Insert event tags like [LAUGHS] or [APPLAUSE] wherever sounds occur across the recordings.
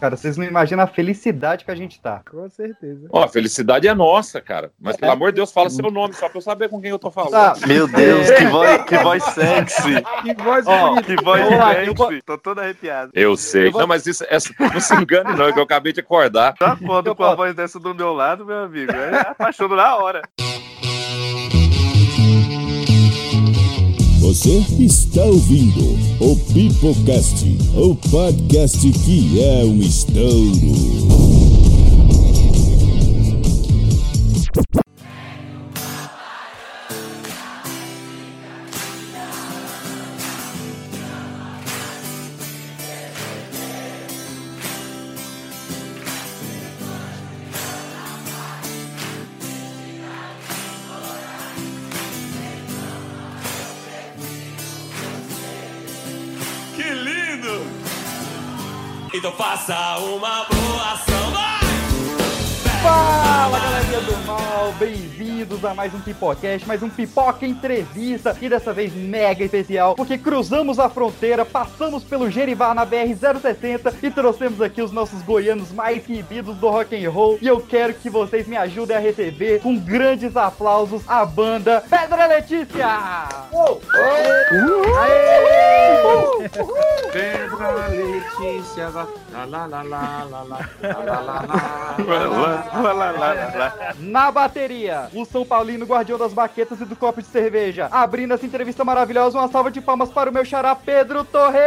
Cara, vocês não imaginam a felicidade que a gente tá. Com certeza. Ó, a felicidade é nossa, cara. Mas pelo amor de Deus, fala seu nome, só pra eu saber com quem eu tô falando. Ah, Meu Deus, que voz, que voz sexy. [LAUGHS] Que voz Ó, bonita. Que voz eu vou- sexy. Tô todo arrepiado. Eu sei. Eu vou- Não, mas isso, essa, não se engane, não, é que eu acabei de acordar. Tá foda com a voz dessa do meu lado, meu amigo. É apaixono na hora. Você está ouvindo o Pipocast, o podcast que é um estouro. Faça uma boa ação, vai! Fala galerinha do mal, bem-vindos a mais um Pipocast, mais um Pipoca Entrevista e dessa vez mega especial, porque cruzamos a fronteira, passamos pelo Gerivá na BR-060 e trouxemos aqui os nossos goianos mais queridos do rock and roll e eu quero que vocês me ajudem a receber com grandes aplausos a banda Pedra Letícia! Pedra Letícia, lá, lá, lá, lá, lá, lá, lá, lá, lá, lá. Na bateria, o São Paulino guardião das baquetas e do copo de cerveja. Abrindo essa entrevista maravilhosa, uma salva de palmas para o meu xará Pedro Torres.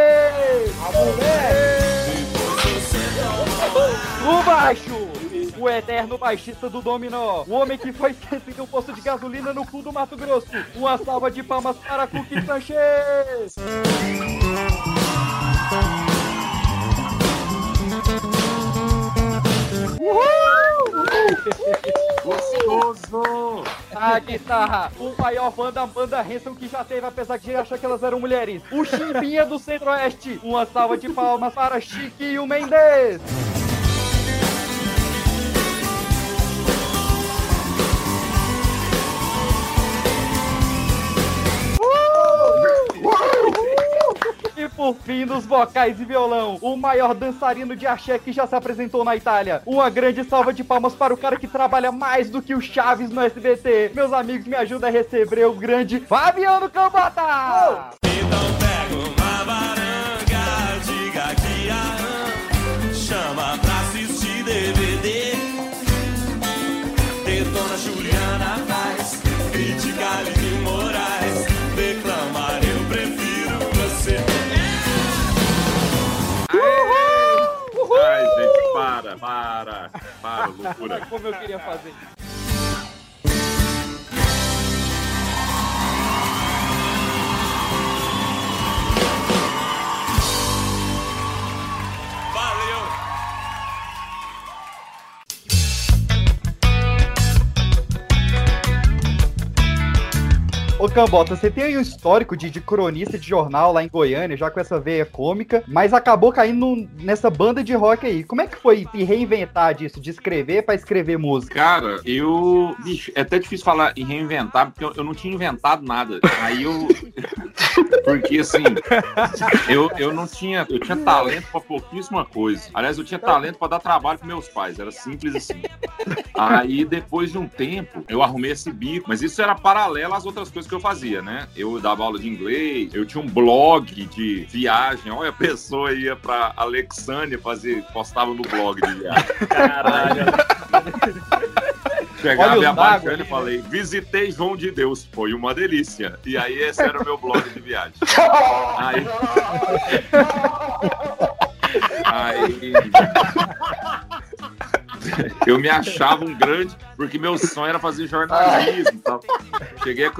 O baixo, o eterno baixista do Dominó. O homem que foi esquecido em um posto de gasolina no cu do Mato Grosso. Uma salva de palmas para Cookie Sanchez. Gostoso. A guitarra, o maior fã da banda Hanson que já teve, apesar de achar que elas eram mulheres. O Chimbinha do Centro-Oeste. Uma salva de palmas para Chiquinho Mendes. Por fim, nos vocais e violão, o maior dançarino de axé que já se apresentou na Itália. Uma grande salva de palmas para o cara que trabalha mais do que o Chaves no SBT. Meus amigos, me ajudem a receber o grande Fabiano Cambota! Então pega uma varanga, diga que a chama pra assistir DVD. Detona Juliana Paz, critica Aline para, para, loucura. Como eu queria fazer. Ô Cambota, você tem aí um histórico de, de cronista de jornal lá em Goiânia, já com essa veia cômica, mas acabou caindo nessa banda de rock aí. Como é que foi se reinventar disso, de escrever pra escrever música? Cara, eu. Bicho, é até difícil falar em reinventar, porque eu, eu não tinha inventado nada. Aí eu. [LAUGHS] Porque assim, eu, eu não tinha. Eu tinha talento pra pouquíssima coisa. Aliás, eu tinha talento pra dar trabalho pros meus pais. Era simples assim. Aí, depois de um tempo, eu arrumei esse bico, mas isso era paralelo às outras coisas que eu fazia, né? Eu dava aula de inglês, eu tinha um blog de viagem. Olha, a pessoa ia pra Alexandria fazer, postava no blog de viagem. [LAUGHS] Caralho. Chegava e abaixando ali, e falei, visitei João de Deus, foi uma delícia. E aí esse era o meu blog de viagem. [LAUGHS] Aí... [LAUGHS] aí... [LAUGHS] Eu me achava um grande, porque meu sonho era fazer jornalismo. tal. Cheguei a,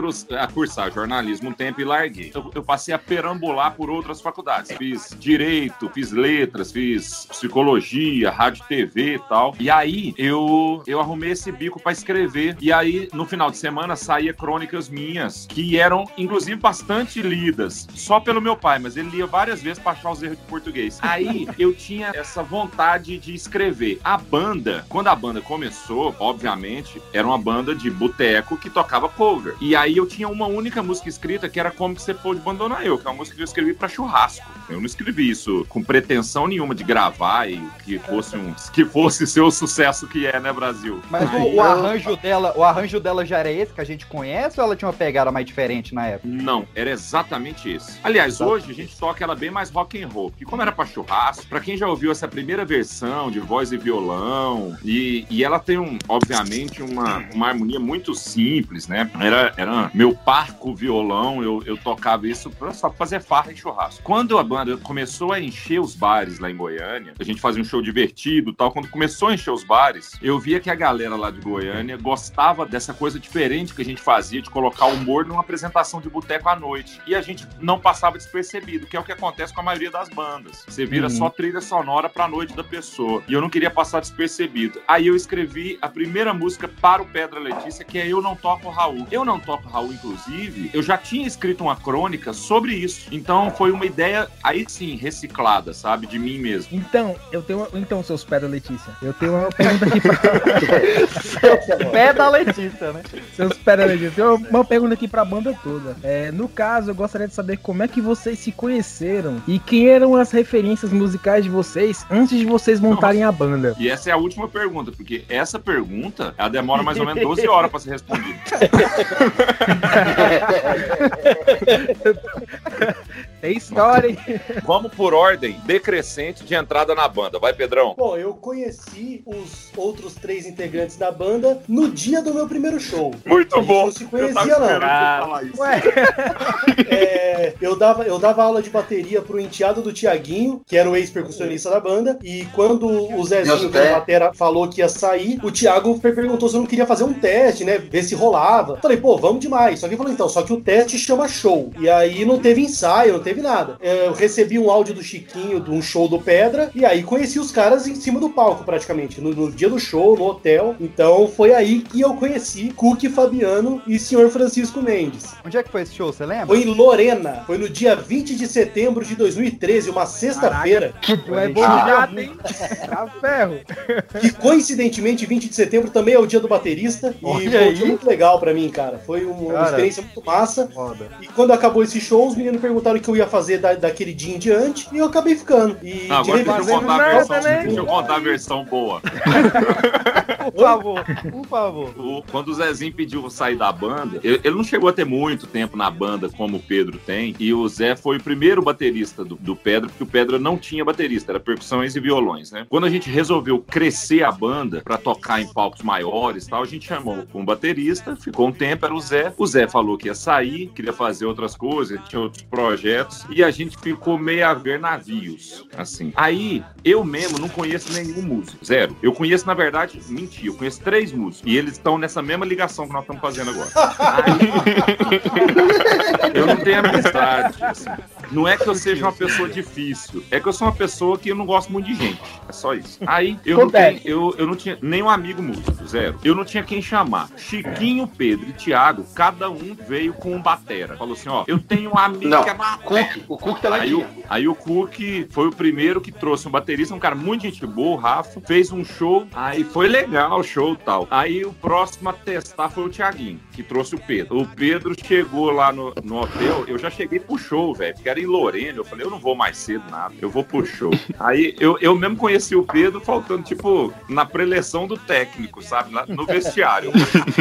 a cursar jornalismo um tempo e larguei. Eu, eu passei a perambular por outras faculdades. Fiz direito, fiz letras, fiz psicologia, rádio TV e tal. E aí eu, eu arrumei esse bico pra escrever. E aí, no final de semana, saía crônicas minhas, que eram, inclusive, bastante lidas. Só pelo meu pai, mas ele lia várias vezes pra achar os erros de português. Aí eu tinha essa vontade de escrever. A banda, quando a banda começou, obviamente, era uma banda de boteco que tocava cover. E aí eu tinha uma única música escrita que era Como Que Você Pôde Abandonar Eu, que é uma música que eu escrevi pra churrasco. Eu não escrevi isso com pretensão nenhuma de gravar e que fosse um que fosse ser o sucesso que é, né, Brasil? Mas o, Aí o eu- arranjo dela, o arranjo dela já era esse que a gente conhece ou ela tinha uma pegada mais diferente na época? Não, era exatamente esse. Aliás, hoje a gente toca ela bem mais rock and roll, porque como era pra churrasco, pra quem já ouviu essa primeira versão de voz e violão, e, e ela tem um, obviamente, uma, uma harmonia muito simples, né? Era, era meu parco violão, eu, eu tocava isso pra, só pra fazer farra em churrasco. Quando a banda começou a encher os bares lá em Goiânia, a gente fazia um show divertido e tal, quando começou a encher os bares, eu via que a galera lá de Goiânia gostava dessa coisa diferente que a gente fazia, de colocar humor numa apresentação de boteco à noite. E a gente não passava despercebido, que é o que acontece com a maioria das bandas. Você vira Uhum. só trilha sonora pra noite da pessoa. E eu não queria passar despercebido. Aí eu escrevi a primeira música para o Pedra Letícia, que é Eu Não Toco Raul. Eu Não Toco Raul, inclusive, eu já tinha escrito uma crônica sobre isso. Então foi uma ideia, aí sim, reciclada, sabe? De mim mesmo. Então, eu tenho. uma- Então, seus da Letícia, eu tenho uma pergunta aqui pra. [LAUGHS] Pé da Letícia, né? seus da Letícia. Eu tenho uma pergunta aqui pra banda toda. É, no caso, eu gostaria de saber como é que vocês se conheceram e quem eram as referências musicais de vocês antes de vocês montarem a banda. E essa é a última pergunta, porque essa pergunta, ela demora mais ou menos 12 horas pra ser respondida. [LAUGHS] Tem história, hein? Vamos por ordem decrescente de entrada na banda. Vai, Pedrão. Bom, eu conheci os outros três integrantes da banda no dia do meu primeiro show. Muito bom. não se Eu tava conhecia, não. falar isso. Ué, É, dava, eu dava aula de bateria pro enteado do Tiaguinho, que era o ex-percussionista da banda, e quando o Zezinho, que era batera, falou que ia sair, o Thiago per- perguntou se eu não queria fazer um teste, né? Ver se rolava. Falei, pô, vamos demais. Só que ele falou, então, só que o teste chama show. E aí não teve ensaio, não teve nada. É, Eu recebi um áudio do Chiquinho de um show do Pedra, e aí conheci os caras em cima do palco, praticamente, no, no dia do show, no hotel. Então foi aí que eu conheci Cook Fabiano e Senhor Francisco Mendes. Onde é que foi esse show, você lembra? Foi em Lorena. Foi no dia 20 de setembro de 2013, uma sexta-feira. tu é bonado, hein? Tá ferro. [LAUGHS] Que coincidentemente, 20 de setembro também é o dia do baterista. E Olha foi um muito legal pra mim, cara. Foi um- uma Cara. experiência muito massa. Foda. E quando acabou esse show, os meninos perguntaram o que eu ia fazer da- daquele dia em diante. E eu acabei ficando. E Não, agora de deixa eu contar a versão, né? deixa eu contar a versão boa. [LAUGHS] Por favor, por favor. O- quando o Zezinho pediu sair da banda, ele, ele não chegou a ter muito tempo na banda como o Pedro tem, e o Zé foi o primeiro baterista do, do Pedra, porque o Pedra não tinha baterista, era percussões e violões, né? Quando a gente resolveu crescer a banda pra tocar em palcos maiores e tal, a gente chamou um baterista, ficou um tempo, era o Zé. O Zé falou que ia sair, queria fazer outras coisas, tinha outros projetos, e a gente ficou meio a ver navios, assim. Aí, eu mesmo não conheço nenhum músico, zero. Eu conheço, na verdade, mentir, eu conheço três músicos, e eles estão nessa mesma ligação que nós estamos fazendo agora. [LAUGHS] Aí, eu não tenho amizade, assim. Não é que eu seja uma pessoa difícil, é que eu sou uma pessoa que eu não gosto muito de gente. É só isso. Aí eu não, tenho, eu, eu não tinha nenhum amigo músico, zero. Eu não tinha quem chamar. Chiquinho, Pedro e Thiago, cada um veio com um batera. Falou assim: ó, eu tenho um amigo Não, que é batera. Cook, o Cook também Aí o, tinha. aí o Cook foi o primeiro que trouxe um baterista, um cara muito gente boa, o Rafa, fez um show, aí foi legal o show e tal. Aí o próximo a testar foi o Thiaguinho, que trouxe o Pedro. O Pedro chegou lá no, no hotel, eu já cheguei pro show, velho, porque era em Lorena, eu falei, eu não vou mais cedo nada, eu vou pro show. [LAUGHS] Aí eu, eu mesmo conheci o Pedro faltando, tipo, na preleção do técnico, sabe, lá no vestiário.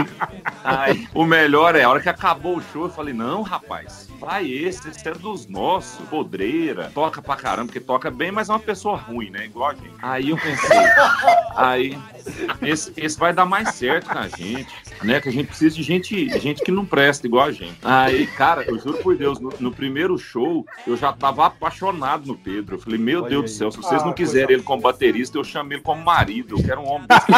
[LAUGHS] Aí, o melhor é, a hora que acabou o show, eu falei, não, rapaz, vai esse, esse é dos nossos, podreira, toca pra caramba, porque toca bem, mas é uma pessoa ruim, né, igual a gente. Aí eu pensei, [LAUGHS] aí, esse, esse vai dar mais certo com a gente, né, que a gente precisa de gente, gente que não presta igual a gente. Aí, cara, eu juro por Deus, no, no primeiro show, eu já tava apaixonado no Pedro, eu falei, meu Olha Deus do aí. céu, se vocês não Ah, quiserem coisa ele como baterista, eu chamo ele como marido, eu quero um homem desse [LAUGHS]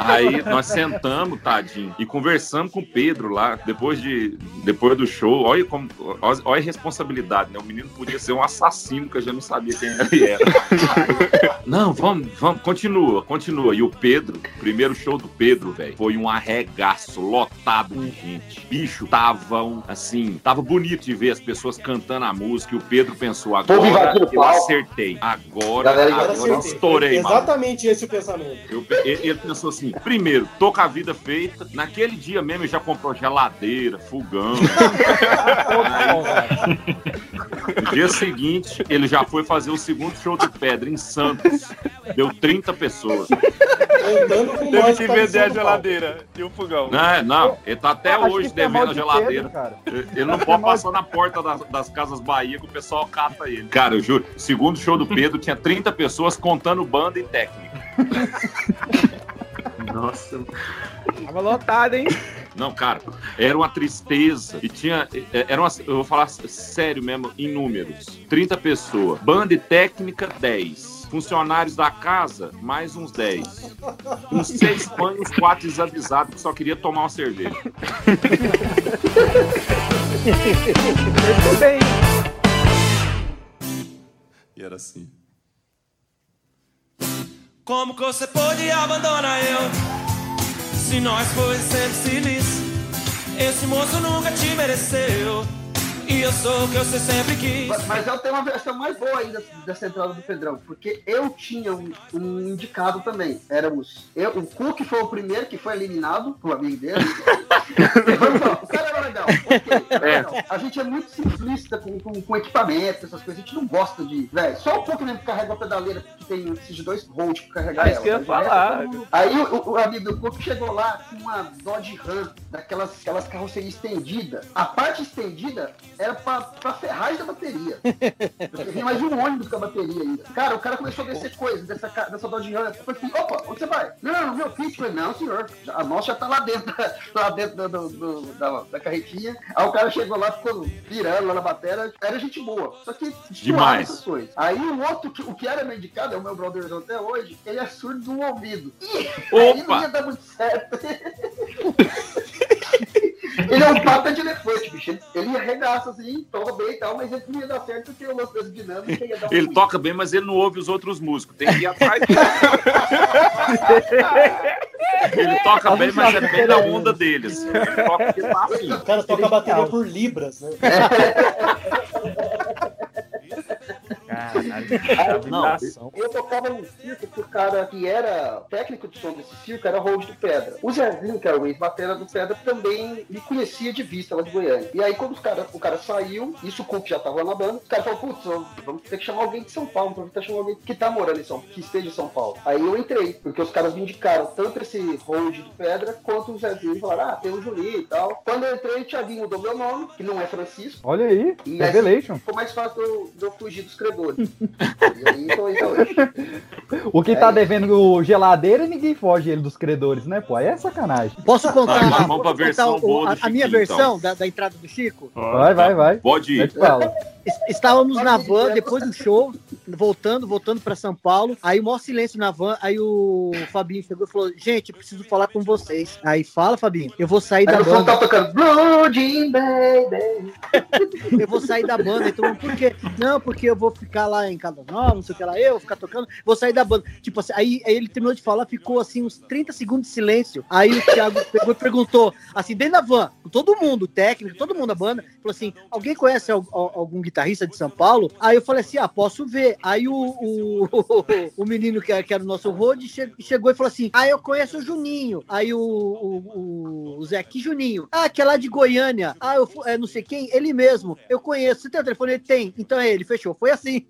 Aí nós sentamos, tadinho, e conversamos com o Pedro lá, depois, de, depois do show. Olha, como, olha a responsabilidade, né? O menino podia ser um assassino que a gente não sabia quem ele era. [LAUGHS] não, vamos, vamos, continua, continua. E o Pedro, o primeiro show do Pedro, velho, foi um arregaço, lotado de gente. Bicho, tava um, assim, tava bonito de ver as pessoas cantando a música e o Pedro pensou, agora eu palco. acertei. Agora, Galera agora Agora eu acertei. estourei, mano. Exatamente esse o pensamento. Eu ele ele pensou assim: primeiro, tô com a vida feita. Naquele dia mesmo ele já comprou geladeira, fogão. [LAUGHS] No dia seguinte, ele já foi fazer o segundo show do Pedra em Santos. Deu 30 pessoas. Teve que vender a geladeira e o fogão. Não, não, ele tá até hoje é devendo a de geladeira. Pedro, cara. Ele não pode passar na porta das, das casas Bahia que o pessoal cata ele. Cara, eu juro, segundo show do Pedro, tinha 30 pessoas contando banda e técnica. [LAUGHS] Nossa, Tava lotado, hein? Não, cara, era uma tristeza. E tinha. é, Era uma, eu vou falar sério mesmo, em números: 30 pessoas. Banda e técnica, 10. Funcionários da casa, mais uns 10. Uns seis pães, uns quatro desavisados que só queria tomar uma cerveja. Muito bem. E era assim. Como que você pôde abandonar eu? Se nós foi sempre feliz Esse moço nunca te mereceu E eu sou o que você sempre quis Mas- Mas eu tenho uma versão mais boa ainda dessa entrada do Pedrão, porque eu tinha um, um indicado também. Éramos. Eu, o Cook foi o primeiro que foi eliminado, o amigo dele. O cara era legal. era legal. A gente é muito simplista com, com, com equipamento, essas coisas. A gente não gosta de. Velho, só o Cook mesmo que carrega a pedaleira, que tem esses dois volts pra carregar Ah, ela. isso que eu ia resto falar. é Aí o, o amigo do Cook chegou lá com uma Dodge Ram, daquelas aquelas carrocerias estendidas. A parte estendida era pra, pra ferragem da bateria. Vinha mais um ônibus com a bateria ainda. Cara, o cara começou a descer coisas dessa, dessa Dodge Ram. Eu falei assim, opa, onde você vai? Não, não, meu kit. Eu falei, não, senhor. A nossa já tá lá dentro, [LAUGHS] lá dentro do- do- do- da, da carretinha. Aí o cara chegou lá, ficou virando lá na bateria. Era gente boa. Só que Demais. essas coisas. Aí o outro, o que era meu indicado, é o meu brother até hoje, ele é surdo do ouvido. Ih, aí não ia Opa! dar muito certo. [LAUGHS] Ele é um pata de elefante, bicho. Ele, ele arregaça assim, toca bem e tal, mas ele não ia dar certo porque o lance das dinâmicas ia dar um Ele ruim. toca bem, mas ele não ouve os outros músicos. Tem que ir atrás dele. Ele toca bem, mas é bem da onda deles. Ele toca porque tá assim. O cara toca a bateria por libras, né? [LAUGHS] Caralho, [LAUGHS] Não. Eu tocava num circo que o cara que era técnico de som desse circo era Hold do Pedra. O Zezinho, que era o ex-batera do Pedra, também me conhecia de vista lá de Goiânia. E aí, quando os cara, o cara saiu, isso o Cook já tava lá na banda, os caras falaram, putz, vamos ter que chamar alguém de São Paulo, vamos ter que chamar alguém que tá morando em São que esteja em São Paulo. Aí eu entrei, porque os caras me indicaram tanto esse Hold do Pedra quanto o Zezinho e falaram, ah, tem o Juninho e tal. Quando eu entrei, o Thiaguinho mudou meu nome, que não é Francisco. Olha aí, E Revelation. ficou mais fácil de eu, de eu fugir dos credores. E aí, então, então hoje. O que tá devendo geladeira e ninguém foge ele dos credores, né, pô? Aí é sacanagem. Posso contar, Tá, vamos pra posso versão boa a, a minha Chiquinho, versão então. da, da entrada do Chico? Vai, vai, vai. Pode ir. fala. Es- Estávamos na van, depois do show, voltando, voltando pra São Paulo. Aí o maior silêncio na van. Aí o Fabinho chegou e falou: Gente, eu preciso falar com vocês. Aí fala, Fabinho, eu vou sair Aí da banda. tá tocando Blue Jean Baby. Eu vou sair da banda. Então, por quê? Não, porque eu vou ficar lá em Caldas Novas, não sei o que lá, eu vou ficar tocando, vou sair da banda. Tipo assim, aí, aí ele terminou de falar, ficou assim uns 30 segundos de silêncio. Aí o Thiago pegou e perguntou, assim, dentro da van, todo mundo, técnico, todo mundo da banda, falou assim: alguém conhece al- al- algum guitarrista de São Paulo? Aí eu falei assim: ah, posso ver. Aí o, o, [LAUGHS] o menino que era, que o nosso road che- chegou e falou assim: ah, eu conheço o Juninho. Aí o, o, o, o Zé, que Juninho? Ah, que é lá de Goiânia. Ah, eu é, não sei quem, ele mesmo. Eu conheço. Você tem o telefone? Ele tem. Então é ele, fechou. Foi assim.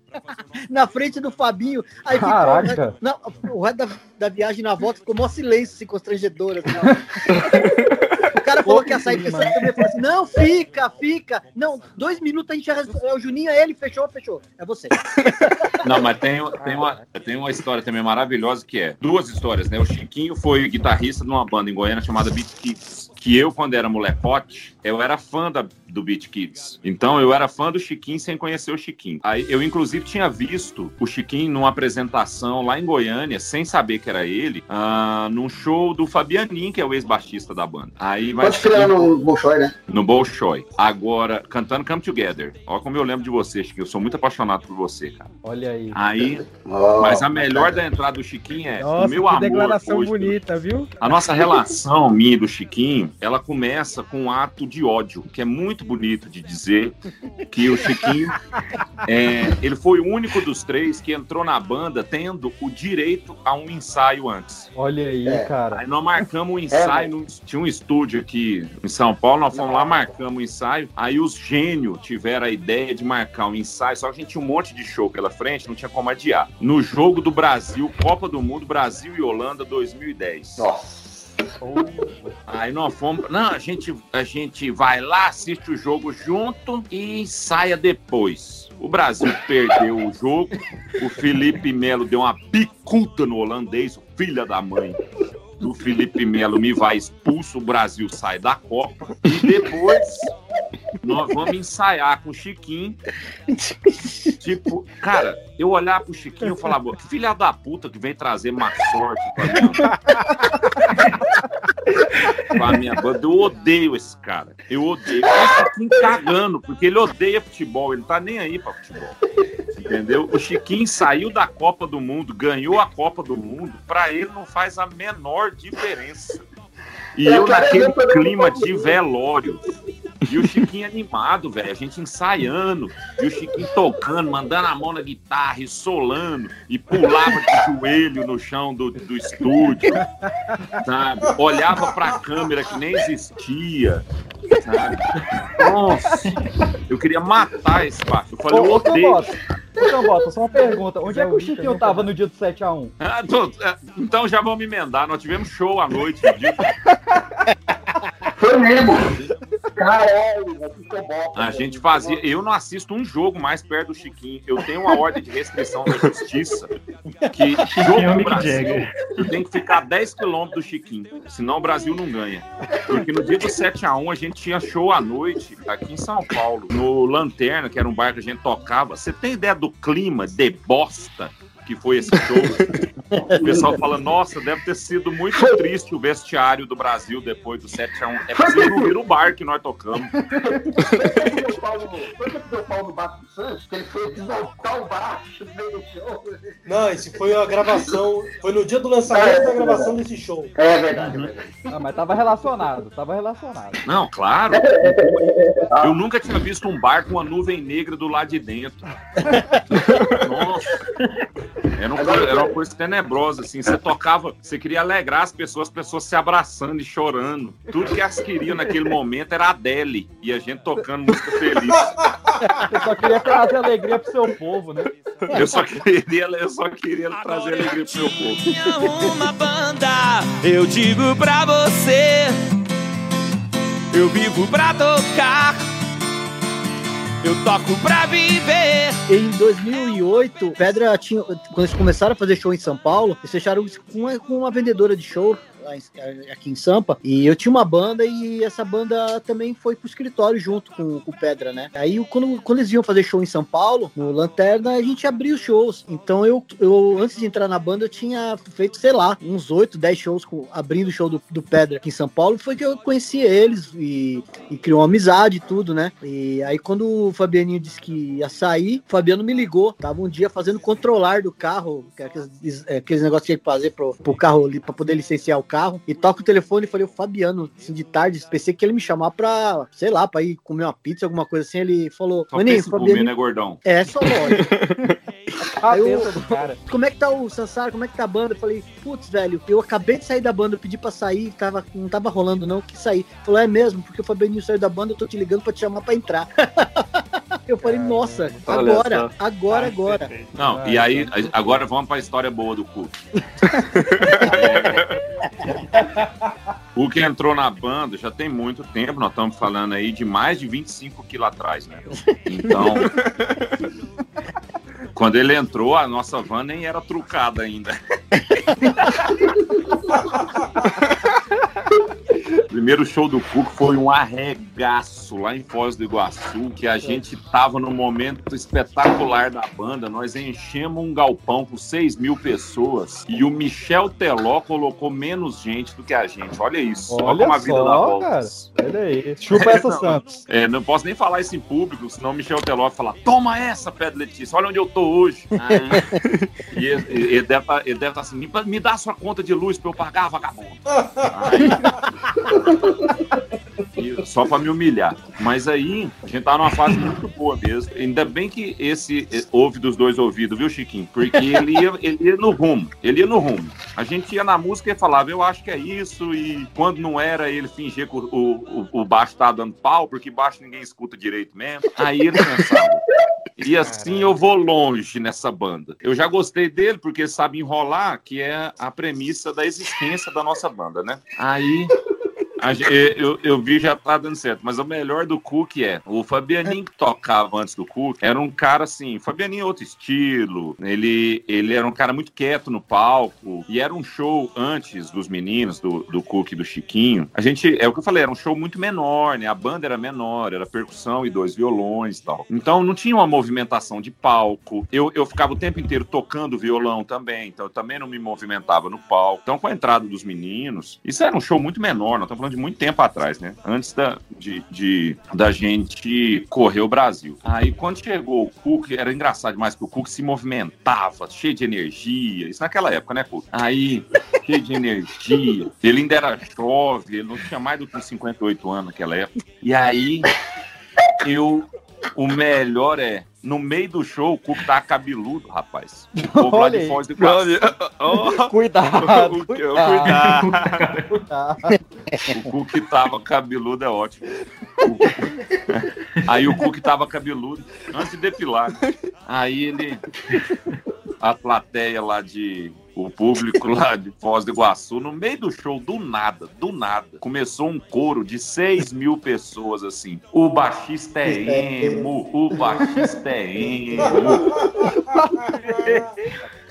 Na frente do Fabinho. Aí ficou. Caraca. Não, o resto da, da viagem na volta ficou mó silêncio, assim, constrangedor. Assim, [LAUGHS] o cara falou que ia sair, pensando também, falou assim: não, fica, fica. Não, dois minutos a gente já respondeu. É o Juninho, é ele, fechou, fechou. É você. [LAUGHS] Não, mas tem, tem, uma, tem uma história também maravilhosa que é duas histórias, né? O Chiquinho foi guitarrista de uma banda em Goiânia chamada Beat Kids. Que eu, quando era molecote, eu era fã da, do Beat Kids. Então eu era fã do Chiquinho sem conhecer o Chiquinho. Aí eu, inclusive, tinha visto o Chiquinho numa apresentação lá em Goiânia, sem saber que era ele, ah, num show do Fabianin, que é o ex-baixista da banda. Aí, mas. Pode ficar no Bolshoi, né? No Bolshoi. Agora, cantando Come Together. Olha como eu lembro de você, Chiquinho. Eu sou muito apaixonado por você, cara. Olha aí. Aí, Oh, mas a melhor da entrada do Chiquinho é Nossa, o meu que amor. declaração hoje, bonita, viu? A nossa relação, minha e do Chiquinho, ela começa com um ato de ódio, que é muito bonito de dizer que o Chiquinho é, ele foi o único dos três que entrou na banda tendo o direito a um ensaio antes. Olha aí, É. cara. Aí nós marcamos um ensaio, no- tinha um estúdio aqui em São Paulo, nós fomos lá, marcamos o ensaio. Aí os gênios tiveram a ideia de marcar um ensaio, só que a gente tinha um monte de show pela frente, não tinha como adiar. No jogo do Brasil, Copa do Mundo, Brasil e Holanda 2010. Nossa. Aí nós fomos. Não, a gente, a gente vai lá, assiste o jogo junto e ensaia depois. O Brasil perdeu o jogo. O Felipe Melo deu uma bicuda no holandês, o filho da mãe. O Felipe Melo me vai expulso, o Brasil sai da Copa. E depois nós vamos ensaiar com o Chiquinho. Tipo, cara, eu olhar pro Chiquinho e falar, "Pô, que filha da puta que vem trazer má sorte pra mim com a minha banda. Eu odeio esse cara. Eu odeio. Eu Chiquinho cagando, porque ele odeia futebol, ele tá nem aí pra futebol. Entendeu? O Chiquinho saiu da Copa do Mundo, ganhou a Copa do Mundo, pra ele não faz a menor diferença. E Eu eu naquele também clima de velório. E o Chiquinho animado, velho. A gente ensaiando. E o Chiquinho tocando, mandando a mão na guitarra e solando. E pulava de joelho no chão do, do estúdio. Sabe? Olhava pra câmera que nem existia. Sabe? Nossa. Eu queria matar esse baixo. Eu falei, eu Ô, ô, odeio. Ô, Cambota, só uma pergunta. Onde é que o Chiquinho tava no dia do 7x1? Ah, tô- é, então já vamos emendar. Nós tivemos show à noite. no dia- Foi mesmo. Caralho. A gente fazia. Eu não assisto um jogo mais perto do Chiquinho. Eu tenho uma ordem de restrição da justiça que [LAUGHS] jogo é o do Mick Brasil tem que ficar a 10 quilômetros do Chiquinho. Senão o Brasil não ganha. Porque no dia do 7x1 a gente tinha show à noite aqui em São Paulo, no Lanterna, que era um bar que a gente tocava. Você tem ideia do clima de bosta? Que foi esse show. O pessoal fala, nossa, deve ter sido muito triste o vestiário do Brasil depois do 7x1. É preciso ouvir o bar que nós tocamos. Foi que deu pau no Baco do Santos, que ele foi desmontar o baixo no meio do show. Não, esse foi a gravação. Foi no dia do lançamento da gravação desse show. É verdade, é verdade. Ah, mas tava relacionado, tava relacionado. Não, claro. Eu nunca tinha visto um bar com uma nuvem negra do lado de dentro. Nossa. Era, um era uma coisa tenebrosa, assim. Você tocava, você queria alegrar as pessoas, as pessoas se abraçando e chorando. Tudo que elas queriam naquele momento era a Adele. E a gente tocando música feliz. [LAUGHS] Você só queria trazer alegria pro seu povo, né? Eu só queria, eu só queria trazer alegria pro meu povo. Tinha uma banda, eu digo pra você. Eu vivo pra tocar, eu toco pra viver. Em 2008, Pedra tinha. Quando eles começaram a fazer show em São Paulo, eles fecharam com uma, com uma vendedora de show. Em- Aqui em Sampa, e eu tinha uma banda e essa banda também foi pro escritório junto com, com o Pedra, né? Aí quando, quando eles iam fazer show em São Paulo, no Lanterna, a gente abria os shows. Então eu, eu antes de entrar na banda, eu tinha feito, sei lá, uns 8, 10 shows com, abrindo o show do, do Pedra aqui em São Paulo. Foi que eu conheci eles e, e criou uma amizade e tudo, né? E aí quando o Fabianinho disse que ia sair, o Fabiano me ligou. Tava um dia fazendo controlar do carro, é aqueles, é, aqueles negócios que tinha que fazer pro, pro carro ali, pra poder licenciar o carro. E toca o telefone e falei, o Fabiano, assim, de tarde, pensei que ele me chamar pra, sei lá, pra ir comer uma pizza, alguma coisa assim. Ele falou, Maninho, em comer, Fabiano. né, gordão? É, só lógico. A [LAUGHS] Aí eu-. Como é que tá o Sansara? Como é que tá a banda? Eu falei, putz, velho, eu acabei de sair da banda, eu pedi pra sair, tava, não tava rolando não, que sair. Falou, é mesmo, porque o Fabianinho saiu da banda, eu tô te ligando pra te chamar pra entrar. [LAUGHS] eu falei, nossa, Olha agora, só. agora, Ai, agora. perfeito. Não, e aí, agora vamos pra história boa do Cook. [LAUGHS] O que entrou na banda já tem muito tempo, nós estamos falando aí de mais de 25 quilos atrás, né? Então, quando ele entrou, a nossa van nem era trucada ainda. [LAUGHS] Primeiro show do Cuco foi um arregaço lá em Foz do Iguaçu, que a gente tava num momento espetacular da banda. Nós enchemos um galpão com 6 mil pessoas e o Michel Teló colocou menos gente do que a gente. Olha isso. Olha, Olha como a vida dá voltas. Olha aí. Chupa essa Não. Santos. É, não posso nem falar isso em público, senão o Michel Teló vai falar: Toma essa, Pedro Letícia, olha onde eu tô hoje. [LAUGHS] Ah. e ele, ele deve estar assim: me, me dá sua conta de luz pra eu pagar, vagabundo. [LAUGHS] Aí- [LAUGHS] Só pra me humilhar. Mas aí, a gente tá numa fase muito boa mesmo. Ainda bem que esse ouve dos dois ouvidos, viu, Chiquinho? Porque ele ia, ele ia no rumo. Ele ia no rumo. A gente ia na música e falava, eu acho que é isso. E quando não era, ele fingia que o, o, o baixo tava dando pau, porque baixo ninguém escuta direito mesmo. Aí ele pensava. E assim eu vou longe nessa banda. Eu já gostei dele porque sabe enrolar, que é a premissa da existência da nossa banda, né? Aí eu, eu vi já tá dando certo, mas o melhor do Cook é o Fabianinho que tocava antes do Cook era um cara assim, Fabianinho é outro estilo, ele, ele era um cara muito quieto no palco e era um show antes dos meninos, do, do Cook e do Chiquinho. A gente, é o que eu falei, era um show muito menor, né? A banda era menor, era percussão e dois violões e tal. Então não tinha uma movimentação de palco. Eu, eu ficava o tempo inteiro tocando violão também, então eu também não me movimentava no palco. Então com a entrada dos meninos, isso era um show muito menor, nós estamos falando de muito tempo atrás, né? Antes da, de, de- da gente correr o Brasil. Aí quando chegou o Cook, era engraçado demais, que o Cook se movimentava, cheio de energia. Isso naquela época, né, Cook? Aí, cheio de energia. Ele ainda era jovem, ele não tinha mais do que uns 58 anos naquela época. E aí, eu. O melhor é, no meio do show, o Cook tá cabeludo, rapaz. O [LAUGHS] povo lá de. Foz do Iguaçu. Cuidado, O- o- cuidado. cuidado. [LAUGHS] O Cook tava cabeludo, é ótimo. O- Aí o Cook tava cabeludo, antes de depilar. Aí ele. A plateia lá de. O público lá de Foz do Iguaçu, no meio do show, do nada, do nada, começou um coro de 6 mil pessoas assim. O baixista é emo, o baixista é emo. [LAUGHS]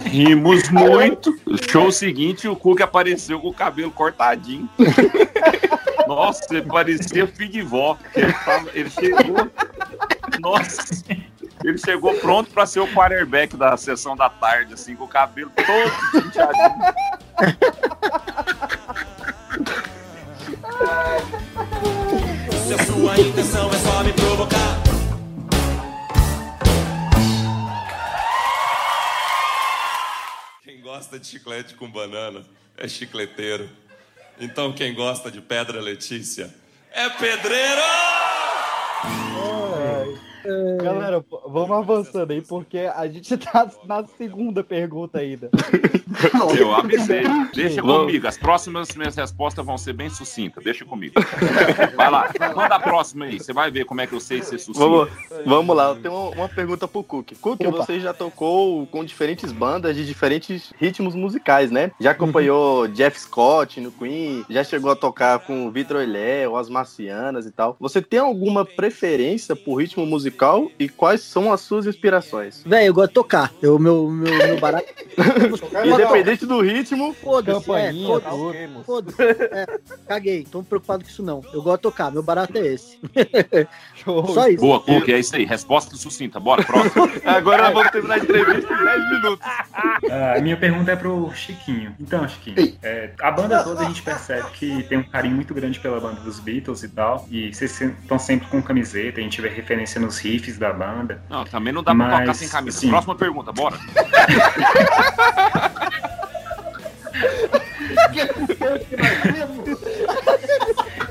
Rimos muito. Show seguinte, o Cook apareceu com o cabelo cortadinho. Nossa, ele parecia filho de vó. Ele, tava- ele chegou. Nossa. Ele chegou pronto para ser o quarterback da sessão da tarde, assim, com o cabelo todo penteadinho. Se a sua intenção é só me provocar. Quem gosta de chiclete com banana é chicleteiro. Então quem gosta de pedra Letícia é pedreiro! Galera, p- vamos avançando aí, porque a gente tá na segunda pergunta ainda. Eu avisei. [LAUGHS] Deixa Vamos. comigo. As próximas minhas respostas vão ser bem sucintas. Deixa comigo. Vai lá. Manda a próxima aí. Você vai ver como é que eu sei ser sucinto. Vamos, vamos lá, eu tenho uma, pergunta pro Cook. Cook, Opa. você já tocou com diferentes bandas de diferentes ritmos musicais, né? Já acompanhou Jeff Scott no Queen, já chegou a tocar com o Vitor Elé, ou as Marcianas e tal. Você tem alguma preferência por ritmo musical e quais são as suas inspirações? Velho, eu gosto de tocar. Eu, meu, meu, meu barato. [LAUGHS] Independente do ritmo, Foda-se, é, Campainha, foda-se. É, caguei, tô preocupado com isso não. Eu gosto de tocar, meu barato é esse. Só isso. Boa, Cook, é isso aí. Resposta sucinta. Bora, próximo. [LAUGHS] agora nós vamos terminar a entrevista em 10 minutos. Ah, A minha pergunta é pro Chiquinho. Então, Chiquinho, é, a banda toda a gente percebe que tem um carinho muito grande pela banda dos Beatles e tal. E vocês estão sempre com camiseta, a gente vê referência nos riffs da banda. Não, também não dá pra Mas, tocar sem camisa. assim, Próxima pergunta, bora.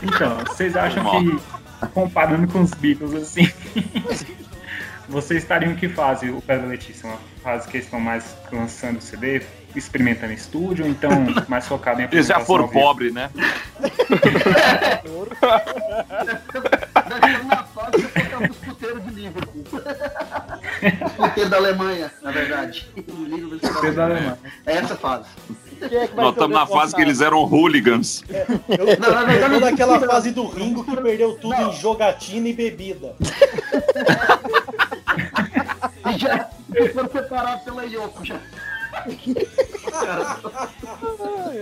Então, vocês acham que, comparando com os Beatles, assim, vocês estariam que fase, o Pedro Letícia? Uma fase que eles estão mais lançando CD, experimentando estúdio, ou então mais focado em Eles já foram pobres, né? Deve ser uma fase que puteiros de Liverpool. [LAUGHS] Os puteiros da Alemanha, na verdade. [LAUGHS] O Liverpool da Puteiro da Alemanha. É essa fase. É Nós estamos na fase que eles eram hooligans. Eu, Não, na verdade, eu naquela não. fase do Ringo que perdeu tudo em jogatina e bebida. [LAUGHS] E já foram separados pela Yoko já.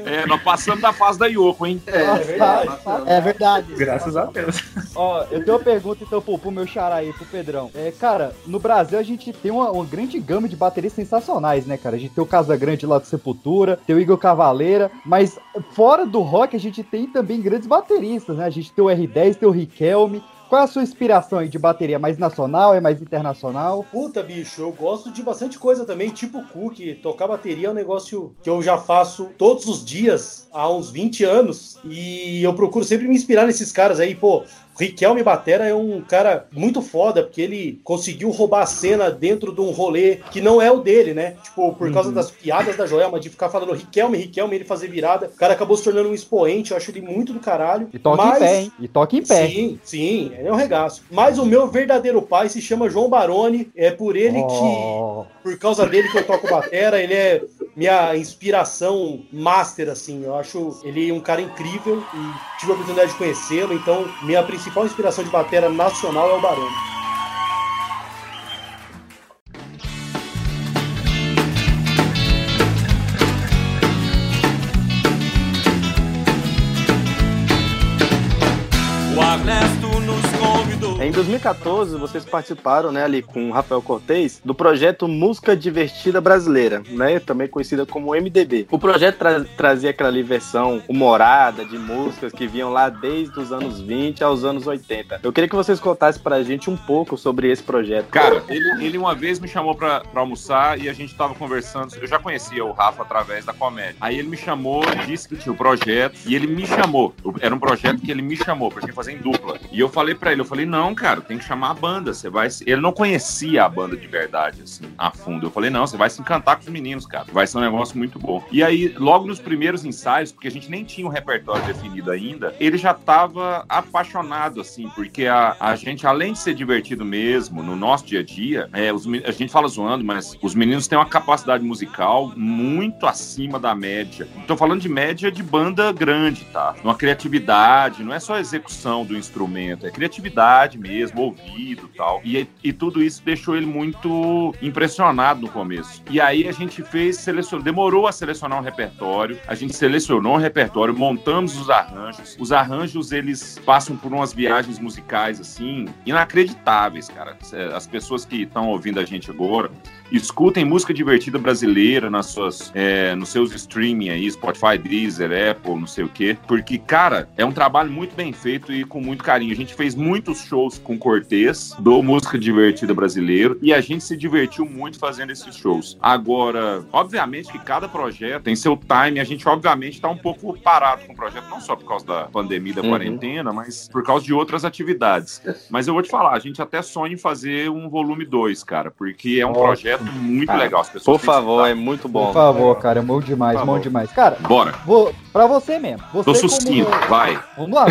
É, nós passamos da fase da Yoko, hein? É, resposta? É verdade. Graças a Deus. Ó, eu tenho uma pergunta então pro, pro meu xará aí, pro Pedrão. É, cara, no Brasil a gente tem uma, uma grande gama de baterias sensacionais, né, cara? A gente tem o Casa Grande lá do Sepultura, tem o Igor Cavaleira, mas fora do rock a gente tem também grandes bateristas, né? A gente tem o R10, tem o Riquelme. Qual é a sua inspiração aí de bateria? Mais nacional, é mais internacional? Puta, bicho, eu gosto de bastante coisa também, tipo Cook. Tocar bateria é um negócio que eu já faço todos os dias há uns 20 anos. E eu procuro sempre me inspirar nesses caras aí, pô. Riquelme Batera é um cara muito foda, porque ele conseguiu roubar a cena dentro de um rolê que não é o dele, né? Tipo, por causa Uhum. das piadas da Joelma, de ficar falando Riquelme, Riquelme, ele fazer virada. O cara acabou se tornando um expoente, eu acho ele muito do caralho. E toca Mas- em pé, hein? E toca em pé. Sim, sim, é um regaço. Mas o meu verdadeiro pai se chama João Baroni, é por ele Oh. que, por causa dele que eu toco batera, ele é minha inspiração master, assim. Eu acho ele um cara incrível e tive a oportunidade de conhecê-lo, então minha principal inspiração de batera nacional é o Baroni. 2014, vocês participaram, né, ali com o Rafael Cortez, do projeto Música Divertida Brasileira, né, também conhecida como MDB. O projeto tra- trazia aquela ali versão humorada de músicas que vinham lá desde os anos 20 aos anos 80. Eu queria que vocês contassem pra gente um pouco sobre esse projeto. Cara, ele, ele uma vez me chamou pra, pra almoçar e a gente tava conversando. Eu já conhecia o Rafa através da comédia. Aí ele me chamou, disse que tinha o projeto e ele me chamou. Era um projeto que ele me chamou pra gente fazer em dupla. E eu falei pra ele, eu falei, não, cara, tem que chamar a banda. Você vai. se-" Ele não conhecia a banda de verdade, assim, a fundo. Eu falei, não, você vai se encantar com os meninos, cara. Vai ser um negócio muito bom. E aí, logo nos primeiros ensaios, porque a gente nem tinha um repertório definido ainda, ele já tava apaixonado, assim, porque a, a gente, além de ser divertido mesmo, no nosso dia a dia, é, os a gente fala zoando, mas os meninos têm uma capacidade musical muito acima da média. Tô falando de média de banda grande, tá? Uma criatividade, não é só execução do instrumento, é criatividade mesmo, ouvido e tal. E, e tudo isso deixou ele muito impressionado no começo. E aí a gente fez, selecion... demorou a selecionar um repertório, a gente selecionou um repertório, montamos os arranjos. Os arranjos, eles passam por umas viagens musicais, assim, inacreditáveis, cara. As pessoas que estão ouvindo a gente agora, escutem música divertida brasileira nas suas, é, nos seus streaming aí, Spotify, Deezer, Apple, não sei o quê. Porque, cara, é um trabalho muito bem feito e com muito carinho. A gente fez muitos shows com Cortez, do Música Divertida Brasileiro, e a gente se divertiu muito fazendo esses shows. Agora, obviamente que cada projeto tem seu time, a gente obviamente tá um pouco parado com o projeto, não só por causa da pandemia, da Uhum. quarentena, mas por causa de outras atividades. Mas eu vou te falar, a gente até sonha em fazer um volume 2, cara, porque é um Ótimo. projeto muito Cara, legal. As pessoas Por favor, é muito bom. Por favor, cara, é bom demais, bom demais. Cara, Bora. vou, pra você mesmo. Você Tô susquinho, como- vai. Vamos lá.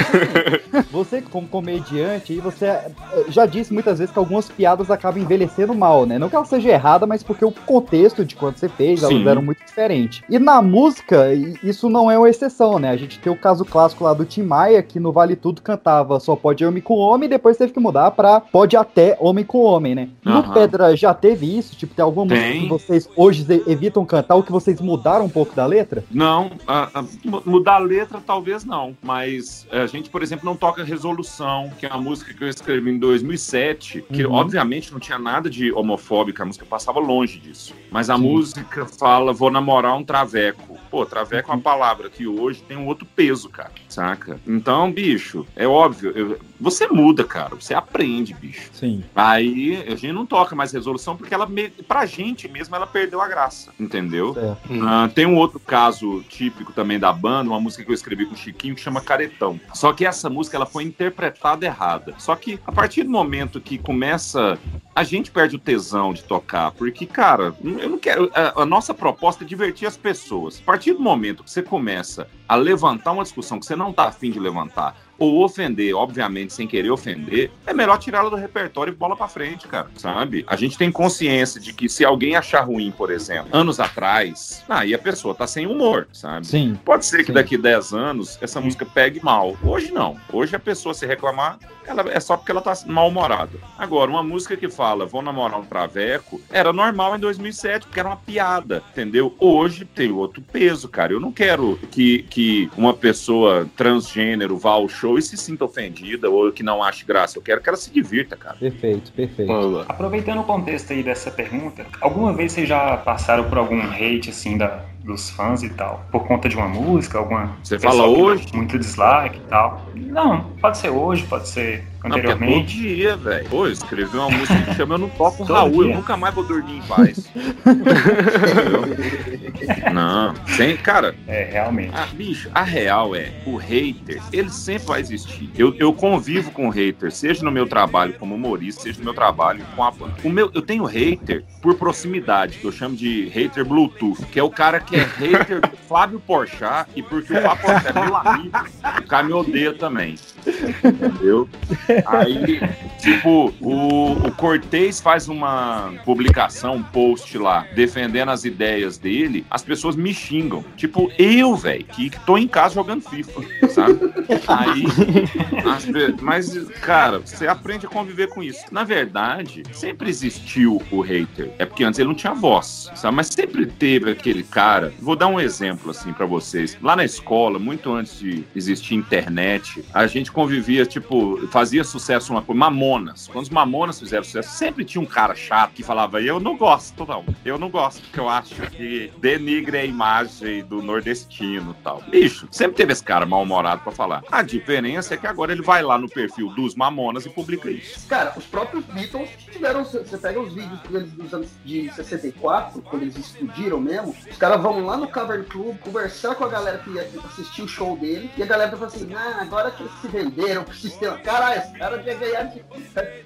Você como [LAUGHS] comediante, aí você eh, já disse muitas vezes que algumas piadas acabam envelhecendo mal, né? Não que ela seja errada, mas porque o contexto de quando você fez, elas Sim. eram muito diferentes. E na música, isso não é uma exceção, né? A gente tem o caso clássico lá do Tim Maia, que no Vale Tudo cantava só pode homem com homem, e depois teve que mudar pra pode até homem com homem, né? No Aham. Pedra já teve isso? Tipo, tem alguma música Tem. que vocês hoje evitam cantar ou que vocês mudaram um pouco da letra? Não, a- a- mu- mudar a letra talvez não, mas a gente, por exemplo, não toca Resolução, que é uma música que eu escrevi em 2007, que Uhum. obviamente não tinha nada de homofóbica, a música passava longe disso. Mas a Sim. música fala, vou namorar um traveco. Pô, traveco Uhum. é uma palavra que hoje tem um outro peso, cara, saca? Então, bicho, é óbvio, eu- você muda, cara, você aprende, bicho. Sim. Aí a gente não toca mais resolução porque ela, pra gente mesmo, ela perdeu a graça, entendeu? Ah, tem um outro caso típico também da banda, uma música que eu escrevi com o Chiquinho que chama Caretão. Só que essa música ela foi interpretada errada. Só que a partir do momento que começa. A gente perde o tesão de tocar, porque, cara, eu não quero. A, a nossa proposta é divertir as pessoas. A partir do momento que você começa a levantar uma discussão que você não tá afim de levantar, ou ofender, obviamente, sem querer ofender, é melhor tirá-la do repertório e bola pra frente, cara, sabe? A gente tem consciência de que se alguém achar ruim, por exemplo, anos atrás, aí a pessoa tá sem humor, sabe? Sim. Pode ser que Sim. daqui 10 anos essa música pegue mal. Hoje não. Hoje a pessoa se reclamar, ela é só porque ela tá mal-humorada. Agora, uma música que fala vou namorar um traveco, era normal em 2007, porque era uma piada, entendeu? Hoje tem outro peso, cara. Eu não quero que, que uma pessoa transgênero vá ao show show e se sinta ofendida ou que não ache graça. Eu quero que ela se divirta, cara. Perfeito, perfeito. Aproveitando o contexto aí dessa pergunta, alguma vez vocês já passaram por algum hate, assim, da, dos fãs e tal? Por conta de uma música, alguma. Você fala hoje? Muito dislike e tal. Não, pode ser hoje, pode ser Não, é todo anteriormente. dia, velho. Pô, eu escrevi uma música que chama Eu Não Toco Todo Raul, eu nunca mais vou dormir em paz. [LAUGHS] Não, sem, cara, É, realmente. Ah, bicho, a real é, o hater, ele sempre vai existir. Eu, eu convivo com hater, seja no meu trabalho como humorista, seja no meu trabalho com a banda. O meu, eu tenho hater por proximidade, que eu chamo de hater Bluetooth, que é o cara que é hater do [LAUGHS] Fábio Porchat, e porque o Fábio Porchat é meu amigo, o cara me odeia também. Entendeu? Aí, tipo, o, o Cortez faz uma publicação, um post lá, defendendo as ideias dele, as pessoas me xingam. Tipo, eu, velho, que, tô em casa jogando FIFA, sabe? Aí, mas, cara, você aprende a conviver com isso. Na verdade, sempre existiu o hater. É porque antes ele não tinha voz, sabe? Mas sempre teve aquele cara. Vou dar um exemplo, assim, pra vocês. Lá na escola, muito antes de existir internet, a gente convivia, tipo, fazia sucesso uma coisa. Mamonas. Quando os Mamonas fizeram sucesso, sempre tinha um cara chato que falava: Eu não gosto, não. Eu não gosto, porque eu acho que denigre a imagem do nordestino tal. Bicho, sempre teve esse cara mal-humorado pra falar. A diferença é que agora ele vai lá no perfil dos Mamonas e publica isso. Cara, os próprios Beatles tiveram. Você pega os vídeos deles dos anos de 64, quando eles explodiram mesmo, os caras vão lá no Cavern Club conversar com a galera que ia assistir o show dele, e a galera tá falando assim: ah, agora que eles se venderam pro sistema. Caralho, esse cara devia ganhar de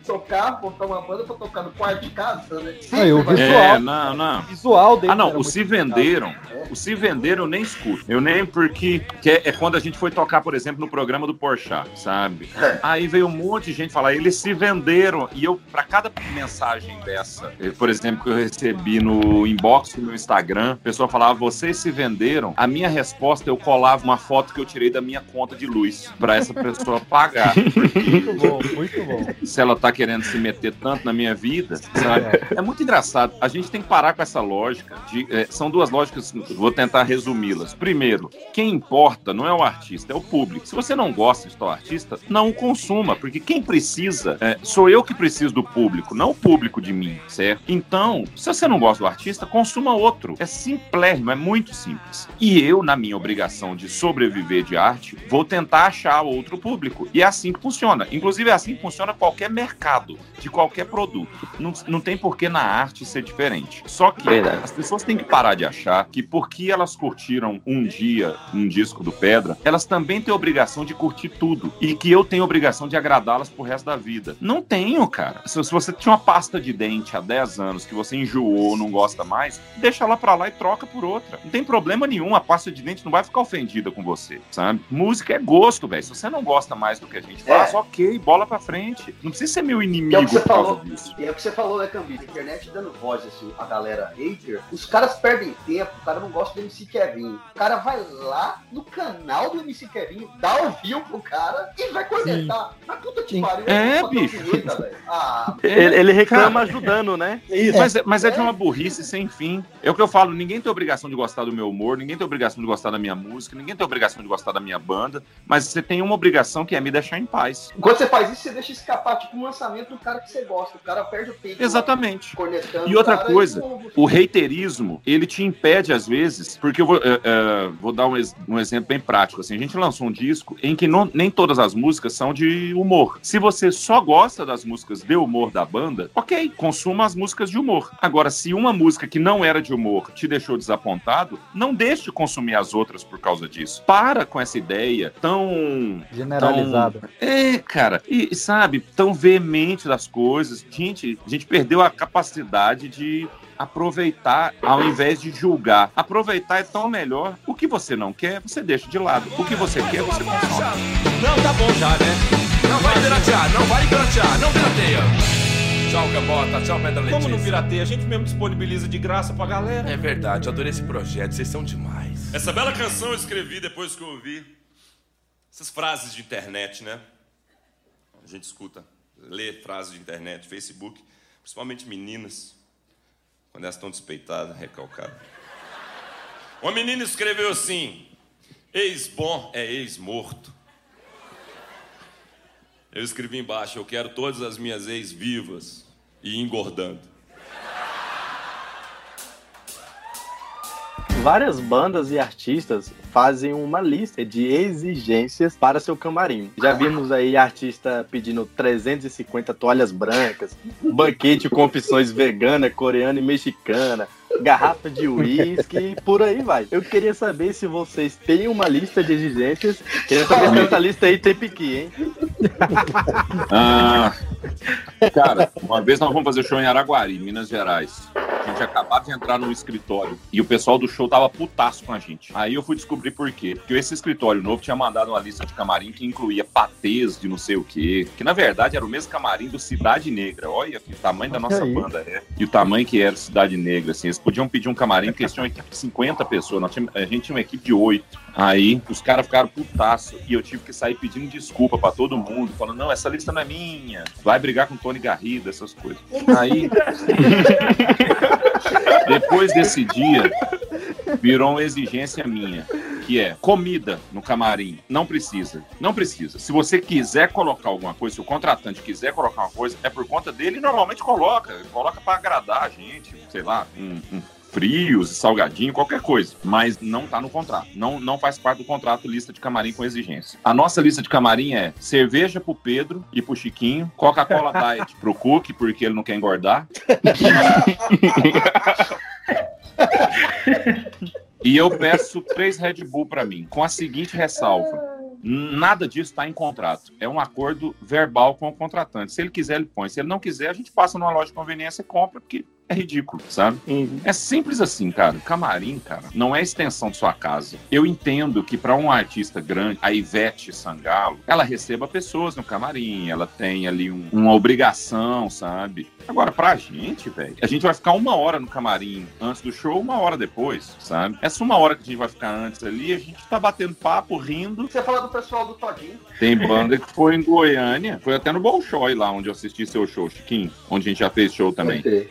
tocar, botar uma banda pra tocar no quarto de casa, né? Aí, o vai- visual, É, não, não. o visual dele Ah, não, o Se Venderam, o Se Venderam eu nem escuto. Eu nem porque que é, é quando a gente foi tocar, por exemplo, no programa do Porchat, sabe? Aí veio um monte de gente falar, eles se venderam. E eu, pra cada mensagem dessa, por exemplo, que eu recebi no inbox do meu Instagram, a pessoa falava, vocês se venderam. A minha resposta, eu colava uma foto que eu tirei da minha conta de luz pra essa pessoa pagar. [LAUGHS] Muito bom, muito bom. se ela tá querendo se meter tanto na minha vida, sabe? É muito engraçado. A gente tem que parar com essa lógica. De, é, são duas lógicas, vou tentar resumi-las. Primeiro, quem importa não é o artista, é o público. Se você não gosta de tal artista, não o consuma, porque quem precisa, é, sou eu que preciso do público, não o público de mim, certo? Então, se você não gosta do artista, consuma outro. É simplérrimo, é muito simples. E eu, na minha obrigação de sobreviver de arte, vou tentar achar outro público. E é assim que funciona. Inclusive, é assim que funciona qualquer mercado, de qualquer produto. Não, não tem por que na arte ser diferente. Só que Verdade. as pessoas têm que parar de achar que porque elas curtiram um dia um disco do Pedra, elas também têm obrigação de curtir tudo. E que eu tenho obrigação de agradá-las pro resto da vida. Não tenho, cara. Se, se você tinha uma pasta de dente há 10 anos que você enjoou, não gosta mais, deixa ela pra lá e troca por outra. Não tem problema nenhum, a pasta de dente não vai ficar ofendida com você, sabe? Música é gosto, velho. Se você não gosta mais do que a gente faz, ok, bola pra frente. Não precisa ser meu Que é o inimigo que você por causa falou. disso. E é o que você falou, né, Cambista? A internet dando voz assim, a galera hater. Os caras perdem tempo, o cara não gosta do MC Kevin. O cara vai lá no canal do MC Kevin, dá o view pro cara e vai cornetar. Na puta que pariu. É, bicho. vinheta. Ah, Ele, ele reclama ajudando, né? Isso. Mas, é- mas é de uma burrice sem fim. É o que eu falo, ninguém tem obrigação de gostar do meu humor, ninguém tem obrigação de gostar da minha música, ninguém tem obrigação de gostar da minha banda, mas você tem uma obrigação que é me deixar em paz. Quando você faz isso, você deixa escapar, tipo, um lançamento do cara que você gosta. O cara perde o tempo. Exatamente. E outra cara coisa, o reiterismo, ele te impede às vezes, porque eu vou, é, é, vou dar um, um exemplo bem prático. Assim, a gente lançou um disco em que não- nem todas as músicas são de humor. Se você só gosta das músicas de humor da banda, ok, consuma as músicas de humor. Agora, se uma música que não era de humor te deixou desapontado, não deixe de consumir as outras por causa disso. Para com essa ideia tão Generalizado. é, cara, e sabe, tão veemente das coisas. Gente, a gente perdeu a capacidade de aproveitar ao invés de julgar. Aproveitar é tão melhor. O que você não quer, você deixa de lado. O que você quer, você consome. Não, tá bom já, né? Não vai piratear, não vai piratear, não pirateia. Tchau, Cabota, tchau, Pedra Letícia. Como não pirateia? A gente mesmo disponibiliza de graça pra galera. É verdade, eu adorei esse projeto, vocês são demais. Essa bela canção eu escrevi depois que eu ouvi essas frases de internet, né? A gente escuta, lê frases de internet, Facebook, principalmente meninas, quando elas estão despeitadas, recalcadas. Uma menina escreveu assim: ex-bom é ex-morto. Eu escrevi embaixo: Eu quero todas as minhas ex vivas e engordando. Várias bandas e artistas fazem uma lista de exigências para seu camarim. Já vimos aí artista pedindo 350 toalhas brancas, banquete com opções vegana, coreana e mexicana, garrafa de uísque e por aí vai. Eu queria saber se vocês têm uma lista de exigências. Queria saber se essa lista aí tem piqui, hein? Ah, cara, uma vez nós vamos fazer show em Araguari, Minas Gerais. A gente acabava de entrar no escritório e o pessoal do show tava putaço com a gente. Aí eu fui descobrir por quê. Porque esse escritório novo tinha mandado uma lista de camarim que incluía patês de não sei o quê. Que na verdade era o mesmo camarim do Cidade Negra. Olha que tamanho da nossa banda é. E o tamanho que era Cidade Negra. Assim, eles podiam pedir um camarim porque eles tinham uma equipe de 50 pessoas. Tínhamos- a gente tinha uma equipe de 8. Aí os caras ficaram putaço e eu tive que sair pedindo desculpa pra todo mundo, falando: não, essa lista não é minha, vai brigar com o Tony Garrido, essas coisas. Aí, [LAUGHS] depois desse dia, virou uma exigência minha, que é comida no camarim. Não precisa, não precisa. Se você quiser colocar alguma coisa, se o contratante quiser colocar uma coisa, é por conta dele e normalmente coloca, coloca pra agradar a gente, sei lá, um, um frios, salgadinho, qualquer coisa. Mas não tá no contrato. Não, não faz parte do contrato lista de camarim com exigência. A nossa lista de camarim é cerveja pro Pedro e pro Chiquinho, Coca-Cola Diet pro Cook, porque ele não quer engordar. [LAUGHS] E eu peço três Red Bull pra mim, com a seguinte ressalva. Nada disso está em contrato. É um acordo verbal com o contratante. Se ele quiser, ele põe. Se ele não quiser, a gente passa numa loja de conveniência e compra, porque é ridículo, sabe? É simples assim, cara. O camarim, cara, não é extensão de sua casa. Eu entendo que para um artista grande, a Ivete Sangalo, ela receba pessoas no camarim, ela tem ali um- uma obrigação, sabe? Agora, pra gente, velho, a gente vai ficar uma hora no camarim antes do show, uma hora depois, sabe? Essa uma hora que a gente vai ficar antes ali, a gente tá batendo papo, rindo. Você fala do pessoal do Todinho. Tem banda que foi em Goiânia, foi até no Bolshoi lá, onde eu assisti seu show, Chiquinho, onde a gente já fez show também. Ok.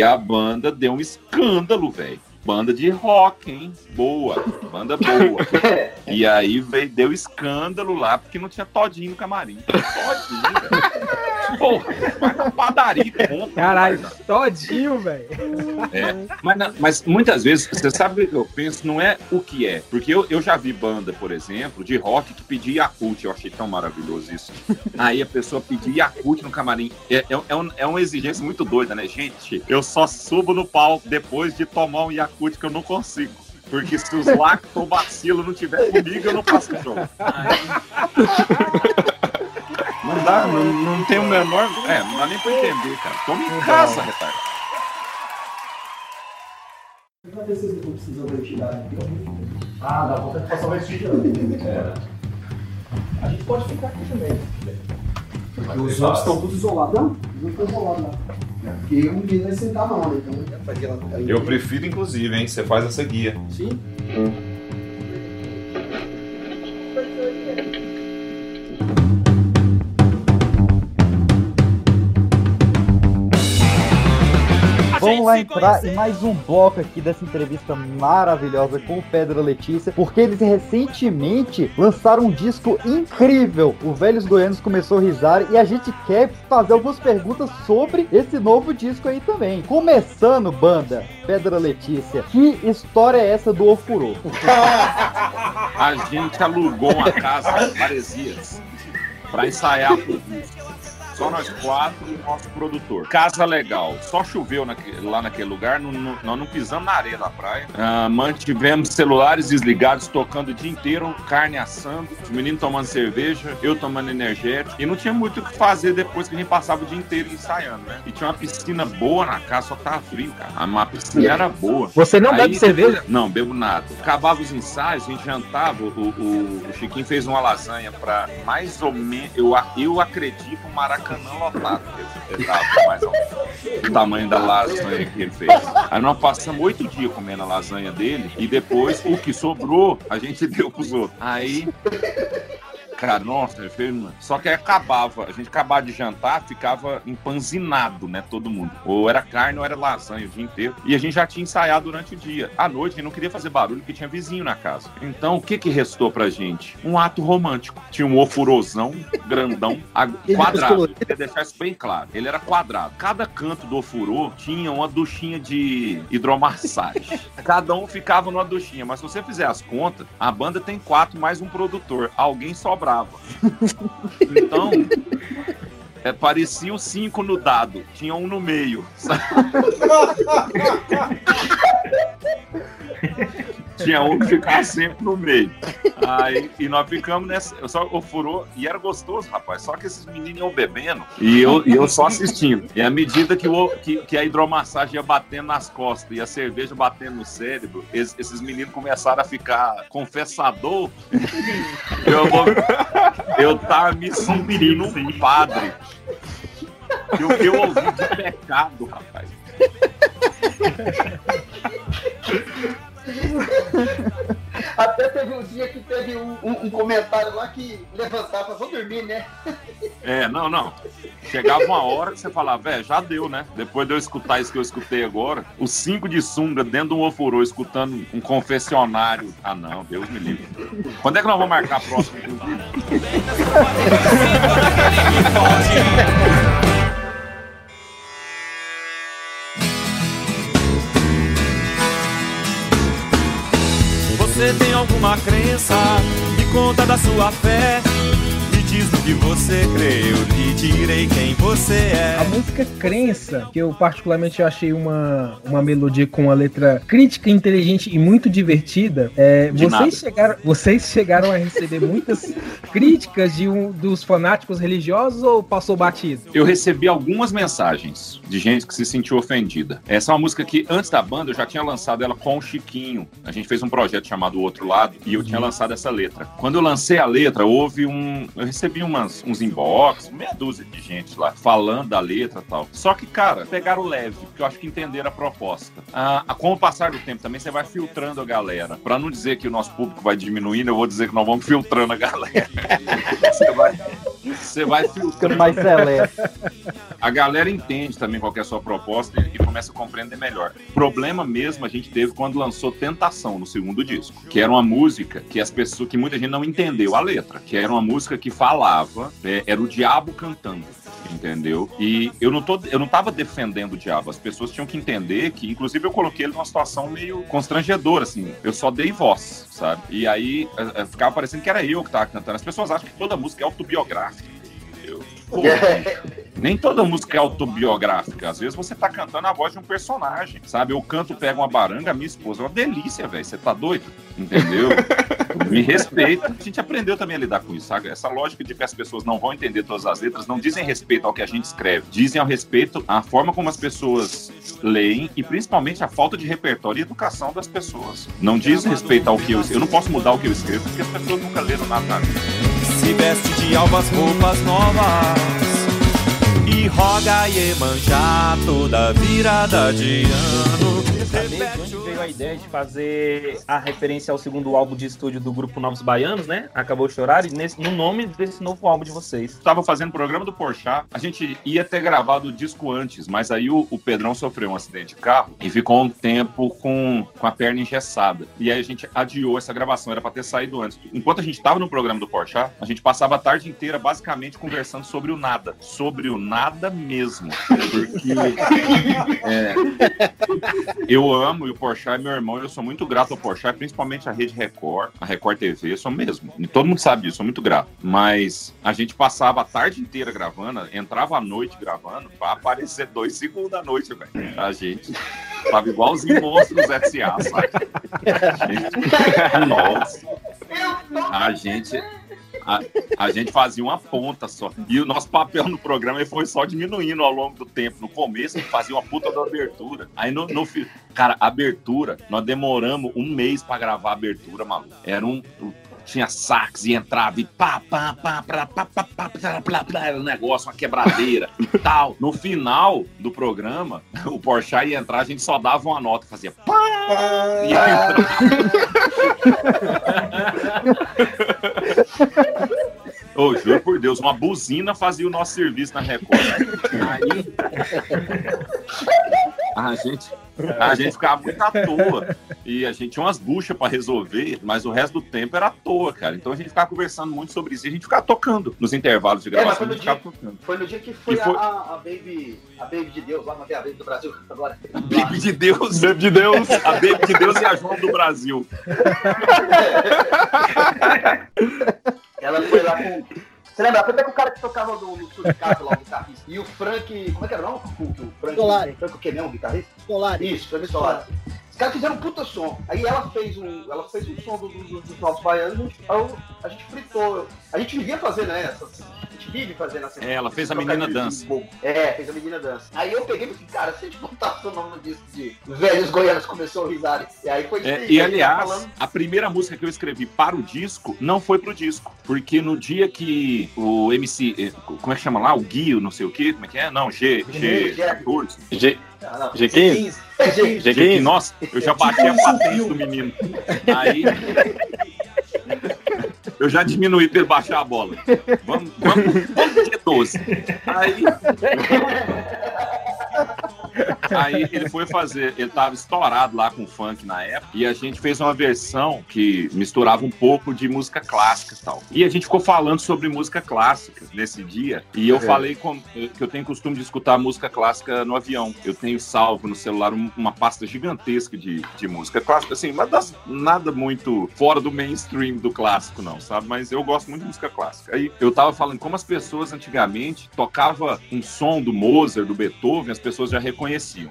Aí a banda deu um escândalo, velho. Banda de rock, hein? Boa. Banda boa. [LAUGHS] E aí veio, deu escândalo lá, porque não tinha todinho no camarim. Todinho, velho. Porra, vai na padaria, compra. Caralho, todinho, velho. É, mas, mas muitas vezes, você sabe o que eu penso, não é o que é. Porque eu, eu já vi banda, por exemplo, de rock que pedia Yakult. Eu achei tão maravilhoso isso. Aí a pessoa pedia Yakult no camarim. É, é, é, um- é uma exigência muito doida, né? Gente, eu só subo no palco depois de tomar um Yakult que eu não consigo. Porque se os lactobacilos não tiver comigo, eu não faço show. Não dá, não, não tem o menor. É, não dá nem pra entender, cara. Toma em casa, retardado. Vocês não da entidade. Ah, dá vontade de passar mais estudando. É. A gente pode ficar aqui também. Porque os outros estão todos isolados. Não, não estão isolados lá. Porque um dia vai sentar não, né? Então, Eu prefiro, inclusive, hein? Você faz essa guia. Sim. Vamos lá entrar em mais um bloco aqui dessa entrevista maravilhosa com o Pedro Letícia, porque eles recentemente lançaram um disco incrível. O Velhos Goianos começou a risar e a gente quer fazer algumas perguntas sobre esse novo disco aí também. Começando, banda, Pedro Letícia, que história é essa do Ofurô? [LAUGHS] A gente alugou uma casa em Maresias pra ensaiar pro [LAUGHS] disco. Só nós quatro e o nosso produtor. Casa legal. Só choveu naque- lá naquele lugar. não- não- nós não pisamos na areia da praia. Ah, mantivemos celulares desligados, tocando o dia inteiro, carne assando, os meninos tomando cerveja, eu tomando energético. E não tinha muito o que fazer depois que a gente passava o dia inteiro ensaiando, né? E tinha uma piscina boa na casa, só tava frio, cara. A piscina era boa. Você não bebe cerveja? Não, bebo nada. Acabava os ensaios, a gente jantava. O, o- o Chiquinho fez uma lasanha pra mais ou menos. Eu, eu acredito maracanã lotado. que ele tava, mais ou. O tamanho da lasanha que ele fez. Aí nós passamos oito dias comendo a lasanha dele e depois o que sobrou a gente [LAUGHS] deu pros outros. Aí. Cara, nossa, só que aí acabava, a gente acabava de jantar, ficava empanzinado, né, todo mundo. Ou era carne ou era lasanha o dia inteiro. E a gente já tinha ensaiado durante o dia. À noite, a gente não queria fazer barulho porque tinha vizinho na casa. Então, o que que restou pra gente? Um ato romântico. Tinha um ofurosão grandão, [LAUGHS] quadrado. Queria deixar isso bem claro. Ele era quadrado. Cada canto do ofurô tinha uma duchinha de hidromassagem. [LAUGHS] Cada um ficava numa duchinha, mas se você fizer as contas, a banda tem quatro mais um produtor. Alguém sobrava. Então, é, parecia o cinco no dado. Tinha um no meio. [LAUGHS] Tinha um que ficava sempre no meio. Aí, e nós ficamos nessa. Só o furou, e era gostoso, rapaz. Só que esses meninos iam bebendo e eu, e eu só assistindo. E à medida que, o, que, que a hidromassagem ia batendo nas costas e a cerveja batendo no cérebro, esses, esses meninos começaram a ficar confessador. eu, vou, eu tava me sentindo um padre. E o que eu ouvi de pecado, rapaz. [LAUGHS] Até teve um dia que teve um, um, um comentário lá que levantava, vou dormir, né? É, não, não. Chegava uma hora que você falava, velho, já deu, né? Depois de eu escutar isso que eu escutei agora, os cinco de sunga dentro de um ofurô, escutando um confessionário. Ah, não, Deus me livre. Quando é que nós vamos marcar a próxima, [LAUGHS] alguma crença? Me conta da sua fé. Me diz que você crê, eu lhe direi quem você é. A música Crença, que eu particularmente achei uma, uma melodia com uma letra crítica, inteligente e muito divertida. É, vocês, chegaram, vocês chegaram a receber muitas [LAUGHS] críticas de um, dos fanáticos religiosos ou passou batido? Eu recebi algumas mensagens de gente que se sentiu ofendida. Essa é uma música que, antes da banda, eu já tinha lançado ela com o Chiquinho. A gente fez um projeto chamado O Outro Lado e eu tinha lançado essa letra. Quando eu lancei a letra, houve um. Eu recebi umas, uns inbox, meia dúzia de gente lá, falando da letra e tal. Só que, cara, pegaram leve, porque eu acho que entenderam a proposta. Ah, com o passar do tempo também, você vai filtrando a galera. Pra não dizer que o nosso público vai diminuindo, eu vou dizer que nós vamos filtrando a galera. [LAUGHS] você vai, você vai filtrando. mais seleto. A galera entende também qual é a sua proposta e começa a compreender melhor. Problema mesmo a gente teve quando lançou Tentação no segundo disco, que era uma música que as pessoas, que muita gente não entendeu a letra, que era uma música que falava, é, era o diabo cantando entendeu? E eu não tô, eu não tava defendendo o diabo, as pessoas tinham que entender que, inclusive, eu coloquei ele numa situação meio constrangedora, assim. Eu só dei voz, sabe? E aí é, é, ficava parecendo que era eu que tava cantando. As pessoas acham que toda música é autobiográfica. Pô, nem toda música é autobiográfica. Às vezes você tá cantando a voz de um personagem, sabe? Eu canto, pego uma baranga, minha esposa. É uma delícia, velho. Você tá doido? Entendeu? [LAUGHS] Me respeita. A gente aprendeu também a lidar com isso, sabe? Essa lógica de que as pessoas não vão entender todas as letras não dizem respeito ao que a gente escreve. Dizem ao respeito à forma como as pessoas leem e principalmente a falta de repertório e educação das pessoas. Não diz respeito ao que eu Eu não posso mudar o que eu escrevo porque as pessoas nunca leram nada na vida. Se veste de alvas roupas novas e roga Iemanjá toda virada de ano. De onde veio a ideia de fazer a referência ao segundo álbum de estúdio do grupo Novos Baianos, né? Acabou de chorar, e nesse, no nome desse novo álbum de vocês. Tava fazendo o programa do Porchat, a gente ia ter gravado o disco antes, mas aí o, o Pedrão sofreu um acidente de carro e ficou um tempo com, com a perna engessada. E aí a gente adiou essa gravação, era pra ter saído antes. Enquanto a gente tava no programa do Porchat, a gente passava a tarde inteira basicamente conversando sobre o nada. Sobre o nada mesmo. Porque [LAUGHS] é, eu amo e o Porchat é meu irmão, eu sou muito grato ao Porchat, principalmente a Rede Record, a Record TV, eu sou mesmo. E todo mundo sabe disso, sou muito grato. Mas a gente passava a tarde inteira gravando, entrava à noite gravando, pra aparecer dois segundos da noite, velho. A gente tava igualzinho monstros S.A., sabe? [LAUGHS] A gente... [LAUGHS] Nossa. A gente a, a, gente fazia uma ponta só. E o nosso papel no programa foi só diminuindo ao longo do tempo. No começo, a gente fazia uma puta da abertura. Aí no, no Cara, abertura, nós demoramos um mês para gravar a abertura, maluco. Era um. Tinha sax e entrava e pá, pá, pá, pá, pá, pá, pá, pá, pá, pá, era um negócio, uma quebradeira e tal. No final do programa, o Porsche ia entrar, a gente só dava uma nota, fazia pá, e ia entrar. Ô, juro por Deus, uma buzina fazia o nosso serviço na Record. Aí. A gente, a gente ficava muito à toa. E a gente tinha umas buchas pra resolver, mas o resto do tempo era à toa, cara. Então a gente ficava conversando muito sobre isso. E a gente ficava tocando nos intervalos de É, gravação. foi a no, gente dia, foi no dia que foi, foi- A, a Baby. A Baby de Deus, lá, não tem a Baby do Brasil [LAUGHS] agora. Baby de Deus, Baby de Deus, a Baby de Deus e a João do Brasil. [LAUGHS] Você lembra? Até com o cara que tocava no, no sindicato lá, o guitarrista. E o Frank. Como é que era o nome? O, o Frank. Solari. Frank o quê mesmo, o guitarrista? Solari. Isso, Frank Solari. Os caras fizeram um puta som. Aí ela fez um, ela fez um som do- do- dos novos baianos, a gente, a gente fritou. A gente vivia fazendo essas. Fazendo essas. É, ela fez a menina dança. É, fez a menina dança. Aí eu peguei e falei, cara, se a gente botasse o nome no disco de Velhos Goianos começou a risar. E aí foi É, e aliás, tá falando- a primeira música que eu escrevi para o disco não foi pro disco. Porque no dia que o MC. eh, Como é que chama lá? O Guio, não sei o quê, como é que é? Não, G. G14. G, Ah, não. G15? G15. G15. Nossa, eu já bati a patente do menino. Aí. Eu já diminuí pra ele baixar a bola. Vamos, vamos, vamos de G12. Aí. Aí ele foi fazer, ele tava estourado lá com funk na época, e a gente fez uma versão que misturava um pouco de música clássica e tal. E a gente ficou falando sobre música clássica nesse dia, e eu É. falei com- que eu tenho costume de escutar música clássica no avião. Eu tenho salvo no celular um- uma pasta gigantesca de, de música clássica, assim, mas das- nada muito fora do mainstream do clássico, não, sabe? Mas eu gosto muito de música clássica. Aí eu tava falando como as pessoas antigamente tocava um som do Mozart, do Beethoven, as pessoas já reconheciam.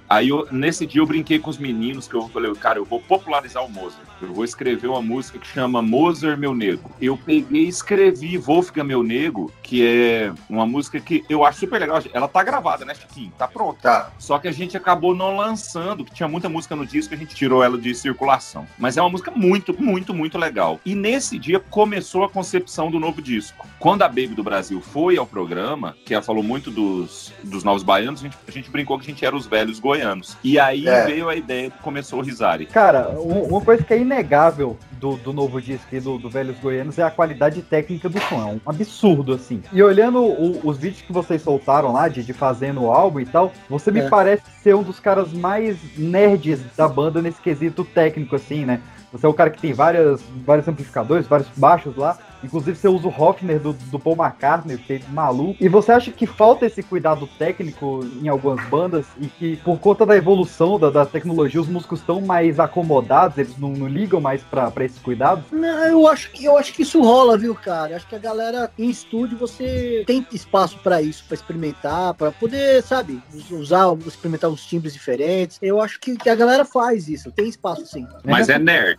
Aí eu- nesse dia eu brinquei com os meninos que eu falei, cara, eu vou popularizar o Mozart. Eu vou escrever uma música que chama Mozart Meu Nego. Eu peguei e escrevi Wolfgang Meu Nego, que é uma música que eu acho super legal. Ela tá gravada, né, Chiquinho? Tá pronta. Tá. Só que a gente acabou não lançando, que tinha muita música no disco, a gente tirou ela de circulação. Mas é uma música muito, muito, muito legal. E nesse dia começou a concepção do novo disco. Quando a Baby do Brasil foi ao programa, que ela falou muito dos, dos novos baianos, a gente, a gente brincou que a gente era os velhos goianos. E aí É. veio a ideia, começou o Risari. Cara, um- uma coisa que é inegável do, do novo disco e do, do Velhos Goianos é a qualidade técnica do som. É um absurdo, assim. E olhando o- os vídeos que vocês soltaram lá, de, de fazendo o álbum e tal, você me É. parece ser um dos caras mais nerds da banda nesse quesito técnico, assim, né? Você é o cara que tem várias, vários amplificadores, vários baixos lá. Inclusive você usa o Hofner do, do Paul McCartney, que é maluco. E você acha que falta esse cuidado técnico em algumas bandas e que por conta da evolução da, da tecnologia os músicos estão mais acomodados, eles não, não ligam mais pra, pra esse cuidado? Não, eu acho que eu acho que isso rola, viu, cara? Acho que a galera em estúdio você tem espaço pra isso, pra experimentar, pra poder, sabe, usar, experimentar uns timbres diferentes. Eu acho que, que a galera faz isso, tem espaço sim. Mas é nerd,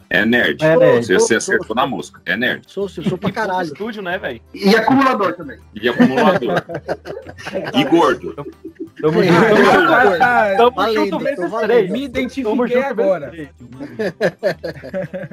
é nerd. É nerd. Você, você Sou- acertou na música, é nerd. Sou, sou, sou pra caralho. Estúdio, né, velho? E acumulador também. E acumulador. [LAUGHS] e gordo. Tamo junto. Tamo junto vezes valendo. três. Me Tamo identifiquei agora.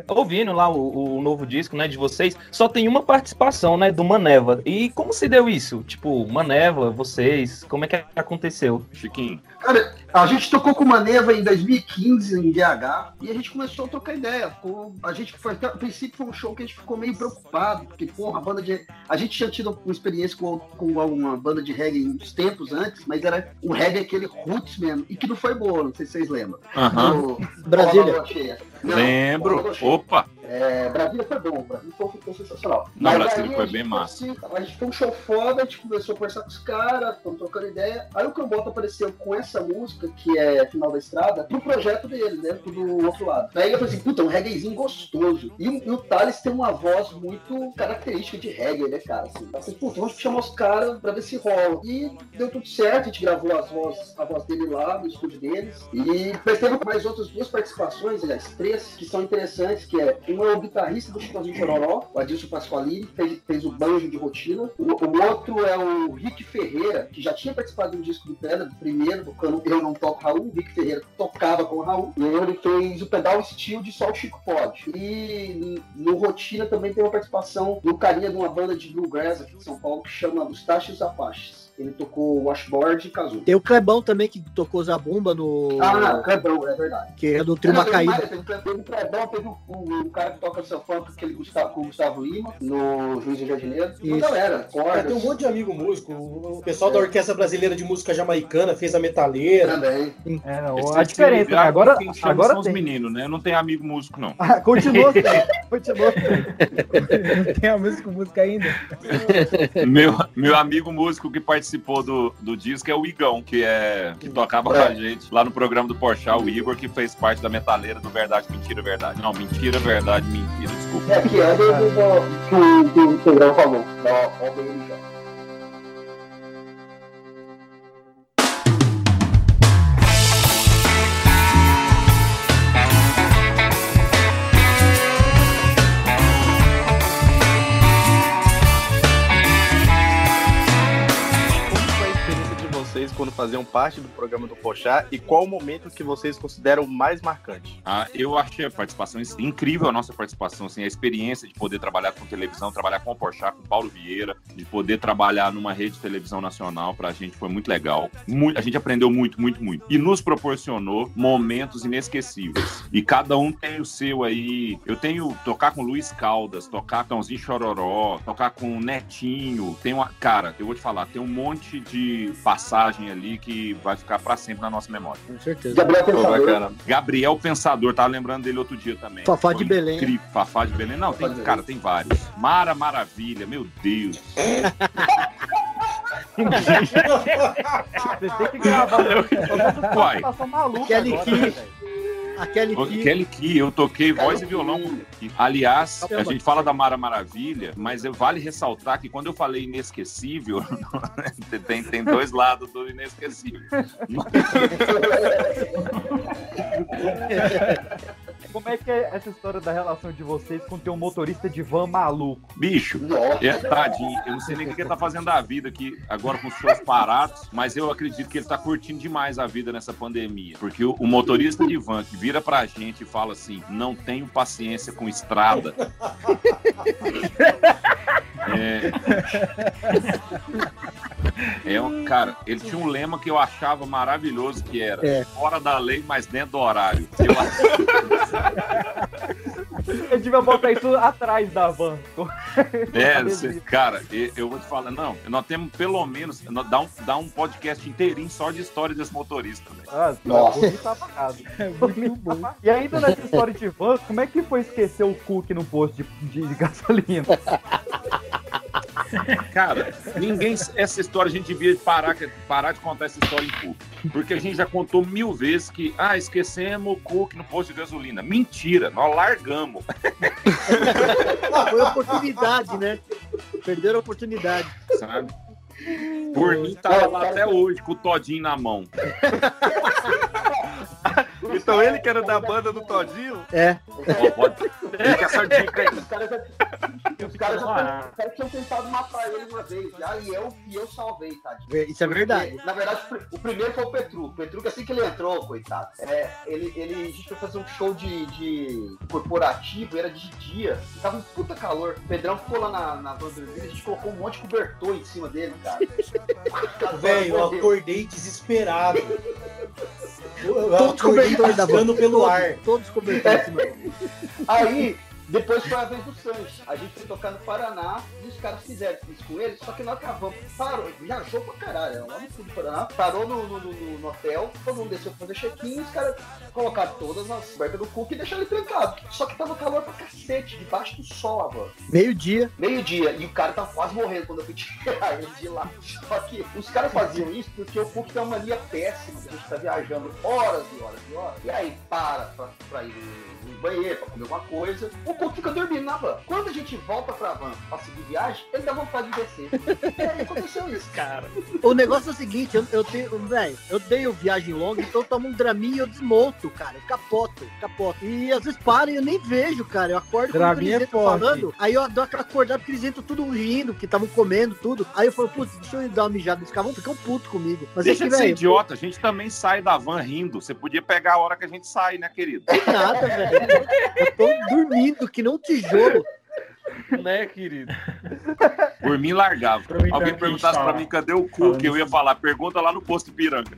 Ouvindo lá o, o novo disco, né, de vocês, só tem uma participação, né, do Maneva. E como se deu isso? Tipo, Maneva, vocês, como é que aconteceu? Chiquinho. Cara, a gente tocou com o Maneva em 2015 em BH e a gente começou a trocar ideia. Ficou- a gente foi, a princípio foi um show que a gente ficou meio preocupado, porque, porra, a banda de. A gente tinha tido uma experiência com, com uma banda de reggae uns tempos antes, mas era um reggae aquele roots mesmo, e que não foi boa, não sei se vocês lembram. Aham. Do- Brasília. Não, Lembro. Opa. É, Brasília foi bom, Brasília foi, foi sensacional. Não, Mas Brasília foi bem massa. assim, a gente foi um show foda, a gente começou a conversar com os caras, estamos trocando ideia. Aí o Cambota apareceu com essa música, que é Final da Estrada, pro projeto dele, né? Do outro lado. Aí eu falei assim, puta, um reggaezinho gostoso. E, o- e o Thales tem uma voz muito característica de reggae, né, cara? Assim, falei, puta, vamos chamar os caras pra ver se rola. E deu tudo certo, a gente gravou as vozes, a voz dele lá no estúdio deles. E mas teve mais outras duas participações, aliás, três, que são interessantes, que é um é o guitarrista do Chitãozinho Chororó, o Adilson Pasqualini, fez, fez o banjo de rotina. O, o outro é o Rick Ferreira, que já tinha participado do disco do Pedra, do primeiro, tocando Eu Não Toco Raul. O Rick Ferreira tocava com o Raul. E ele fez o pedal steel de o Chico Pode. E no Rotina também tem uma participação do carinha de uma banda de bluegrass aqui de São Paulo que chama Os Tachos Apaches. Ele tocou Washboard e Kazoo. Tem o Clebão também que tocou Zabumba no. Ah, Clebão, é verdade. Que é do Trio Macaíba. Teve, teve o Clebão, teve o, o, o, cara que toca sanfona com aquele Gustavo, com o Gustavo Lima, no Juiz de Jardineiro. Uma galera, cordas. É, tem um monte de amigo músico. O pessoal é. da Orquestra Brasileira de Música Jamaicana fez a metaleira. Também. É, não, a diferença, né? agora, agora são os meninos, né? Eu não tenho amigo músico, não. [LAUGHS] Ah, continua, continua. [LAUGHS] não tem amigo músico ainda? meu, meu amigo músico que participou do, do disco é o Igão, que, é, que tocava é. com a gente lá no programa do Porchat, o Igor, que fez parte da metaleira do Verdade, Mentira, Verdade. Não, Mentira, Verdade, Mentira, desculpa. É, que é do, do, do, do programa falou, da OBM quando faziam parte do programa do Pochá e qual o momento que vocês consideram mais marcante? Ah, eu achei a participação incrível, a nossa participação, assim, a experiência de poder trabalhar com televisão, trabalhar com o Pochá, com o Paulo Vieira, de poder trabalhar numa rede de televisão nacional, pra gente foi muito legal. Muito, a gente aprendeu muito, muito, muito. E nos proporcionou momentos inesquecíveis. E cada um tem o seu aí. Eu tenho tocar com Luiz Caldas, tocar com Tãozinho Chororó, tocar com Netinho. Tem uma. Cara, eu vou te falar, tem um monte de passagem ali que vai ficar para sempre na nossa memória. Com certeza. Gabriel Pensador. Gabriel Pensador, tava lembrando dele outro dia também. Fafá de Belém. Incrível. Fafá de Belém. Não, tem, cara, tem vários. Mara Maravilha, meu Deus. Você tem que gravar. Uai. Kelly Key. A Kelly Key. Kelly Key, eu toquei voz e violão. Aliás, a gente fala da Mara Maravilha, mas vale ressaltar que quando eu falei inesquecível, [LAUGHS] tem, tem dois lados do inesquecível. [LAUGHS] Como é que é essa história da relação de vocês com ter um motorista de van maluco? Bicho, é, tadinho, eu não sei nem o que ele tá fazendo da vida aqui agora com os shows parados, mas eu acredito que ele tá curtindo demais a vida nessa pandemia. Porque o, o motorista de van que vira pra gente e fala assim: não tenho paciência com estrada. é... É um, cara, ele tinha um lema que eu achava maravilhoso, que era é. fora da lei, mas dentro do horário. Eu, [LAUGHS] eu devia botar isso atrás da van. É, [LAUGHS] você, cara, eu vou te falar, não, nós temos pelo menos, dá um, dá um podcast inteirinho só de história desse motorista. Né? Ah, Nossa. Tá [LAUGHS] é muito bom. E ainda nessa história de van, como é que foi esquecer o Cook no posto de, de, de gasolina? Cara, ninguém. Essa história a gente devia parar, parar de contar essa história em Cook. Porque a gente já contou mil vezes que, ah, esquecemos o Cook no posto de gasolina. Mentira, nós largamos. Foi oportunidade, né? Perderam a oportunidade. Sabe? Por mim, tava lá até hoje com o Todinho na mão. [LAUGHS] então ele que era da banda do Todinho? É. Oh, pode... Fica essa dica aí. Os caras já, os caras já, já tinham tentado matar ele uma vez já, e eu, e eu salvei, tá? Isso é verdade. Porque, na verdade, o primeiro foi o Petru. O Petru, que assim que ele entrou, coitado, é, ele, ele, a gente foi fazer um show de, de corporativo, era de dia, e tava um puta calor. O Pedrão ficou lá na, na banda a gente colocou um monte de cobertor em cima dele, cara. Velho, eu acordei desesperado. [LAUGHS] Todos cobertores da van. pelo ar. Todos cobertores. Aí, depois foi a vez do Sanches. A gente foi tocar no Paraná e os caras fizeram isso com eles, só que nós acabamos. Parou, viajou pra caralho, lá no sul do Paraná. Parou no, no, no, no hotel, todo mundo desceu pra fazer check-in e os caras colocaram todas nas cobertas do cuco e deixaram ele trancado. Só que tava calor pra cacete, debaixo do sol agora. Meio-dia. Meio-dia. E o cara tava quase morrendo quando eu fui tirar [LAUGHS] ele de lá. Só que os caras faziam isso porque o cuco tem uma mania péssima. A gente tá viajando horas e horas e horas. E aí para pra, pra ir no banheiro, pra comer alguma coisa. O Coco fica dormindo na van. Quando a gente volta pra van pra seguir viagem, ele dá vontade de descer. e aí aconteceu isso. Cara. O negócio é o seguinte, eu, eu tenho, velho, eu tenho viagem longa, então eu tomo um draminho e eu desmonto, cara. Eu capoto, capoto. E às vezes paro e eu nem vejo, cara. Eu acordo com eles é falando, aí eu dou aquela acordada porque eles entram tudo rindo, que estavam comendo tudo. Aí eu falo, putz, deixa eu dar uma mijada. Eles ficavam ficam puto comigo. Mas deixa é que, de ser idiota, a gente também sai da van rindo. Você podia pegar a hora que a gente sai, né, querido? Nada, velho. Eu tô dormindo, que não tijolo. [LAUGHS] Né, querido? Por mim, largava. Aproveitando Alguém perguntasse tá pra mim cadê o cu, que eu ia falar, pergunta lá no posto Piranga.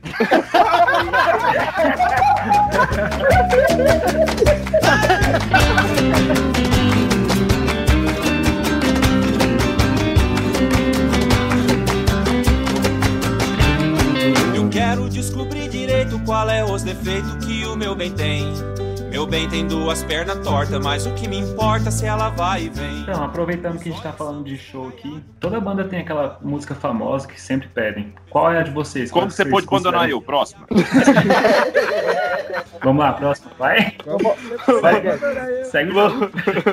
Eu quero descobrir direito qual é os defeitos que o meu bem tem. Meu bem tem duas pernas tortas, mas o que me importa é se ela vai e vem. Então, aproveitando que a gente tá falando de show aqui, toda banda tem aquela música famosa que sempre pedem. Qual é a de vocês? Como Qual você vocês pode abandonar eu? Próxima. [LAUGHS] Vamos lá, próximo. Vai. Segue o.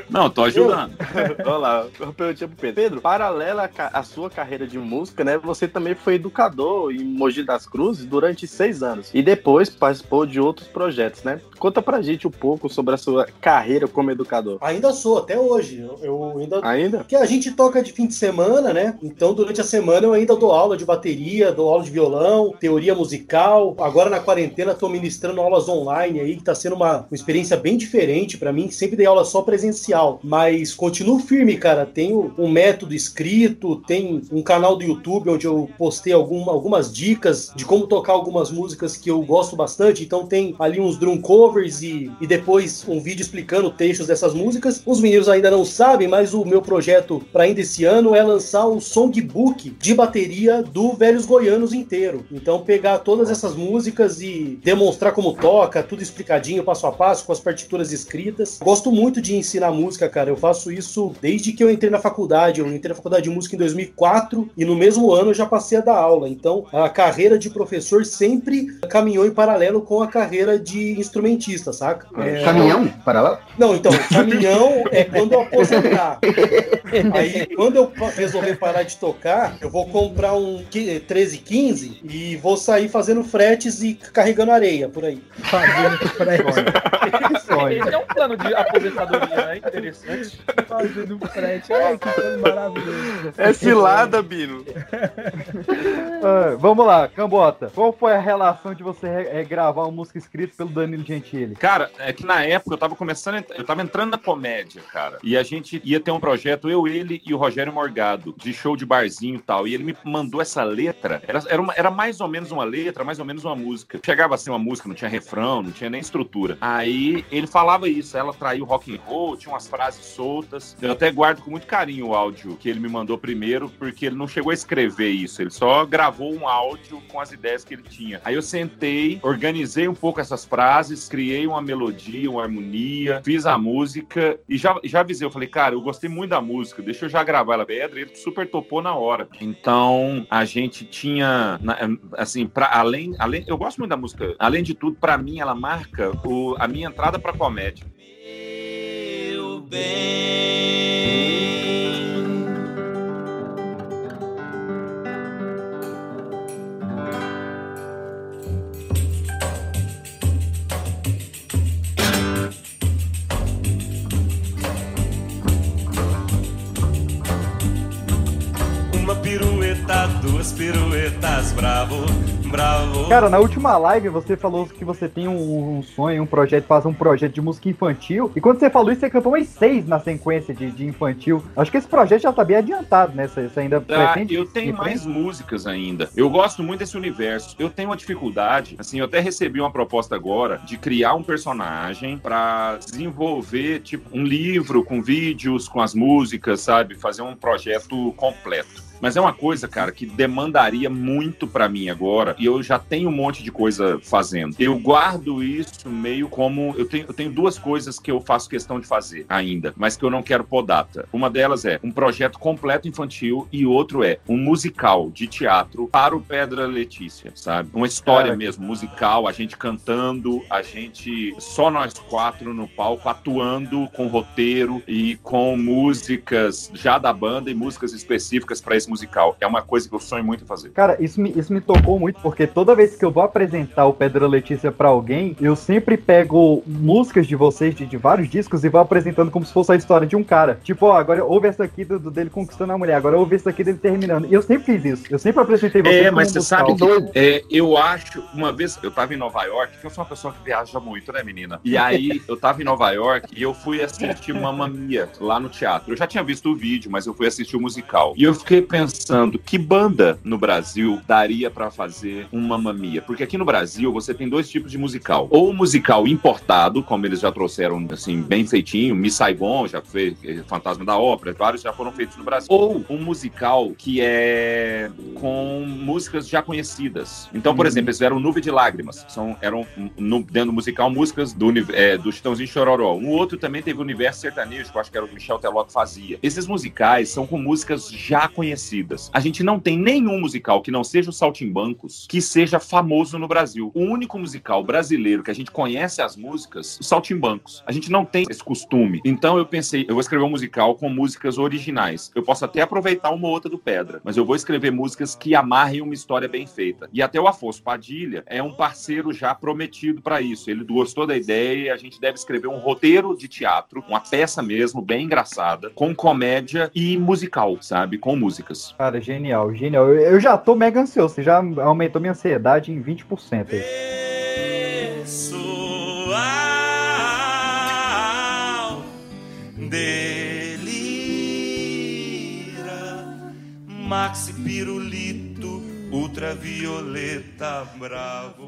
Não, tô ajudando. Vamos lá, uma perguntinha pro Pedro. Pedro, paralela à sua carreira de música, né? Você também foi educador em Mogi das Cruzes durante seis anos. E depois participou de outros projetos, né? Conta pra gente um pouco sobre a sua carreira como educador. Ainda sou, até hoje. Eu, eu ainda. Ainda? Porque a gente toca de fim de semana, né? Então, durante a semana eu ainda dou aula de bateria, dou aula de violão, teoria musical. Agora na quarentena tô ministrando aulas online aí, que tá sendo uma, uma experiência bem diferente pra mim. Sempre dei aula só presencial, mas continuo firme, cara. Tenho um método escrito, tem um canal do YouTube onde eu postei algum, algumas dicas de como tocar algumas músicas que eu gosto bastante. Então tem ali uns drum covers e, e depois um vídeo explicando textos dessas músicas. Os meninos ainda não sabem, mas o meu projeto para ainda esse ano é lançar um songbook de bateria do Velhos Goianos inteiro. Então pegar todas essas músicas e demonstrar como toca, tudo explicadinho, passo a passo, com as partituras escritas. Gosto muito de ensinar música, cara. Eu faço isso desde que eu entrei na faculdade. Eu entrei na faculdade de música em 2004 e no mesmo ano eu já passei a dar aula. Então a carreira de professor sempre caminhou em paralelo com a carreira de instrumentista, saca? É, Caminhão? Para lá? não, então, caminhão é quando eu aposentar. Aí, quando eu resolver parar de tocar, eu vou comprar um qui- 1315 e vou sair fazendo fretes e carregando areia por aí. Fazendo [LAUGHS] Esse é um plano de aposentadoria né? interessante. Fazendo frete. Ai, que coisa maravilhosa. É cilada, Bino. Ah, vamos lá, Cambota. Qual foi a relação de você eh, gravar uma música escrita pelo Danilo Gentili? Cara, é que na época eu tava começando, eu tava entrando na comédia, cara. E a gente ia ter um projeto, eu, ele e o Rogério Morgado, de show de barzinho e tal. E ele me mandou essa letra. Era, era, uma- era mais ou menos uma letra, mais ou menos uma música. Chegava a ser uma música, não tinha refrão, não tinha nem estrutura. Aí ele falava isso, ela traiu rock and roll, tinha umas frases soltas. Eu até guardo com muito carinho o áudio que ele me mandou primeiro, porque ele não chegou a escrever isso, ele só gravou um áudio com as ideias que ele tinha. Aí eu sentei, organizei um pouco essas frases, criei uma melodia, uma harmonia, fiz a música e já, já avisei, eu falei, cara, eu gostei muito da música, deixa eu já gravar ela pedra, ele super topou na hora. Então, a gente tinha, assim, para além, além, eu gosto muito da música, além de tudo, pra mim ela marca o, a minha entrada pra comédia. Meu bem. Uma pirueta, duas piruetas, bravo, bravo. Cara, na última live você falou que você tem um, um sonho, um projeto, fazer um projeto de música infantil. E quando você falou isso, você cantou umas seis na sequência de, de infantil. Acho que esse projeto já tá bem adiantado, né? Você, você ainda Ah, pretende. eu tenho mais músicas ainda. Eu gosto muito desse universo. Eu tenho uma dificuldade, assim, eu até recebi uma proposta agora de criar um personagem pra desenvolver tipo um livro com vídeos, com as músicas, sabe, fazer um projeto completo. Mas é uma coisa, cara, que demandaria muito pra mim agora, e eu já tenho um monte de coisa fazendo. Eu guardo isso meio como. Eu tenho, eu tenho duas coisas que eu faço questão de fazer ainda, mas que eu não quero pôr data. Uma delas é um projeto completo infantil, e outro é um musical de teatro para o Pedra Letícia, sabe? Uma história Cara, mesmo, musical, a gente cantando, a gente só nós quatro no palco, atuando com roteiro e com músicas já da banda e músicas específicas para esse musical. É uma coisa que eu sonho muito fazer. Cara, isso me, isso me tocou muito, porque toda vez que eu vou apresentar o Pedro Letícia pra alguém, eu sempre pego músicas de vocês, de, de vários discos, e vou apresentando como se fosse a história de um cara. Tipo, ó, agora ouve essa aqui do, do dele conquistando a mulher, agora ouve essa aqui dele terminando. E eu sempre fiz isso. Eu sempre apresentei vocês É, como mas você musical. sabe que é, eu acho, uma vez eu tava em Nova York, que eu sou uma pessoa que viaja muito, né, menina? E aí eu tava em Nova York e eu fui assistir Mamma Mia lá no teatro. Eu já tinha visto o vídeo, mas eu fui assistir o musical. E eu fiquei pensando, que banda no Brasil daria pra fazer um Mamma Mia? Porque aqui no Brasil você tem dois tipos de musical. Ou musical importado, como eles já trouxeram, assim, bem feitinho, Miss Saigon já fez eh, Fantasma da Ópera, vários já foram feitos no Brasil. Ou um musical que é com músicas já conhecidas. Então, por exemplo, eles fizeram Nuvem de Lágrimas. São, eram, no, dentro do musical, músicas do, é, do Chitãozinho Chororó. Um outro também teve o Universo Sertanejo, que eu acho que era o Michel Teló que fazia. Esses musicais são com músicas já conhecidas. A gente não tem nenhum musical que não seja o Saltimbancos que seja famoso no Brasil. O único musical brasileiro que a gente conhece as músicas, Saltimbancos. A gente não tem esse costume. Então eu pensei, eu vou escrever um musical com músicas originais. Eu posso até aproveitar uma ou outra do Pedra, mas eu vou escrever músicas que amarrem uma história bem feita. E até o Afonso Padilha é um parceiro já prometido para isso. Ele gostou da ideia e a gente deve escrever um roteiro de teatro, uma peça mesmo, bem engraçada, com comédia e musical, sabe? Com músicas. Cara, genial, genial. Eu, eu já tô mega ansioso. Você já aumentou minha ansiedade em 20% aí. pessoal delira Maxi Pirulito Ultravioleta Bravo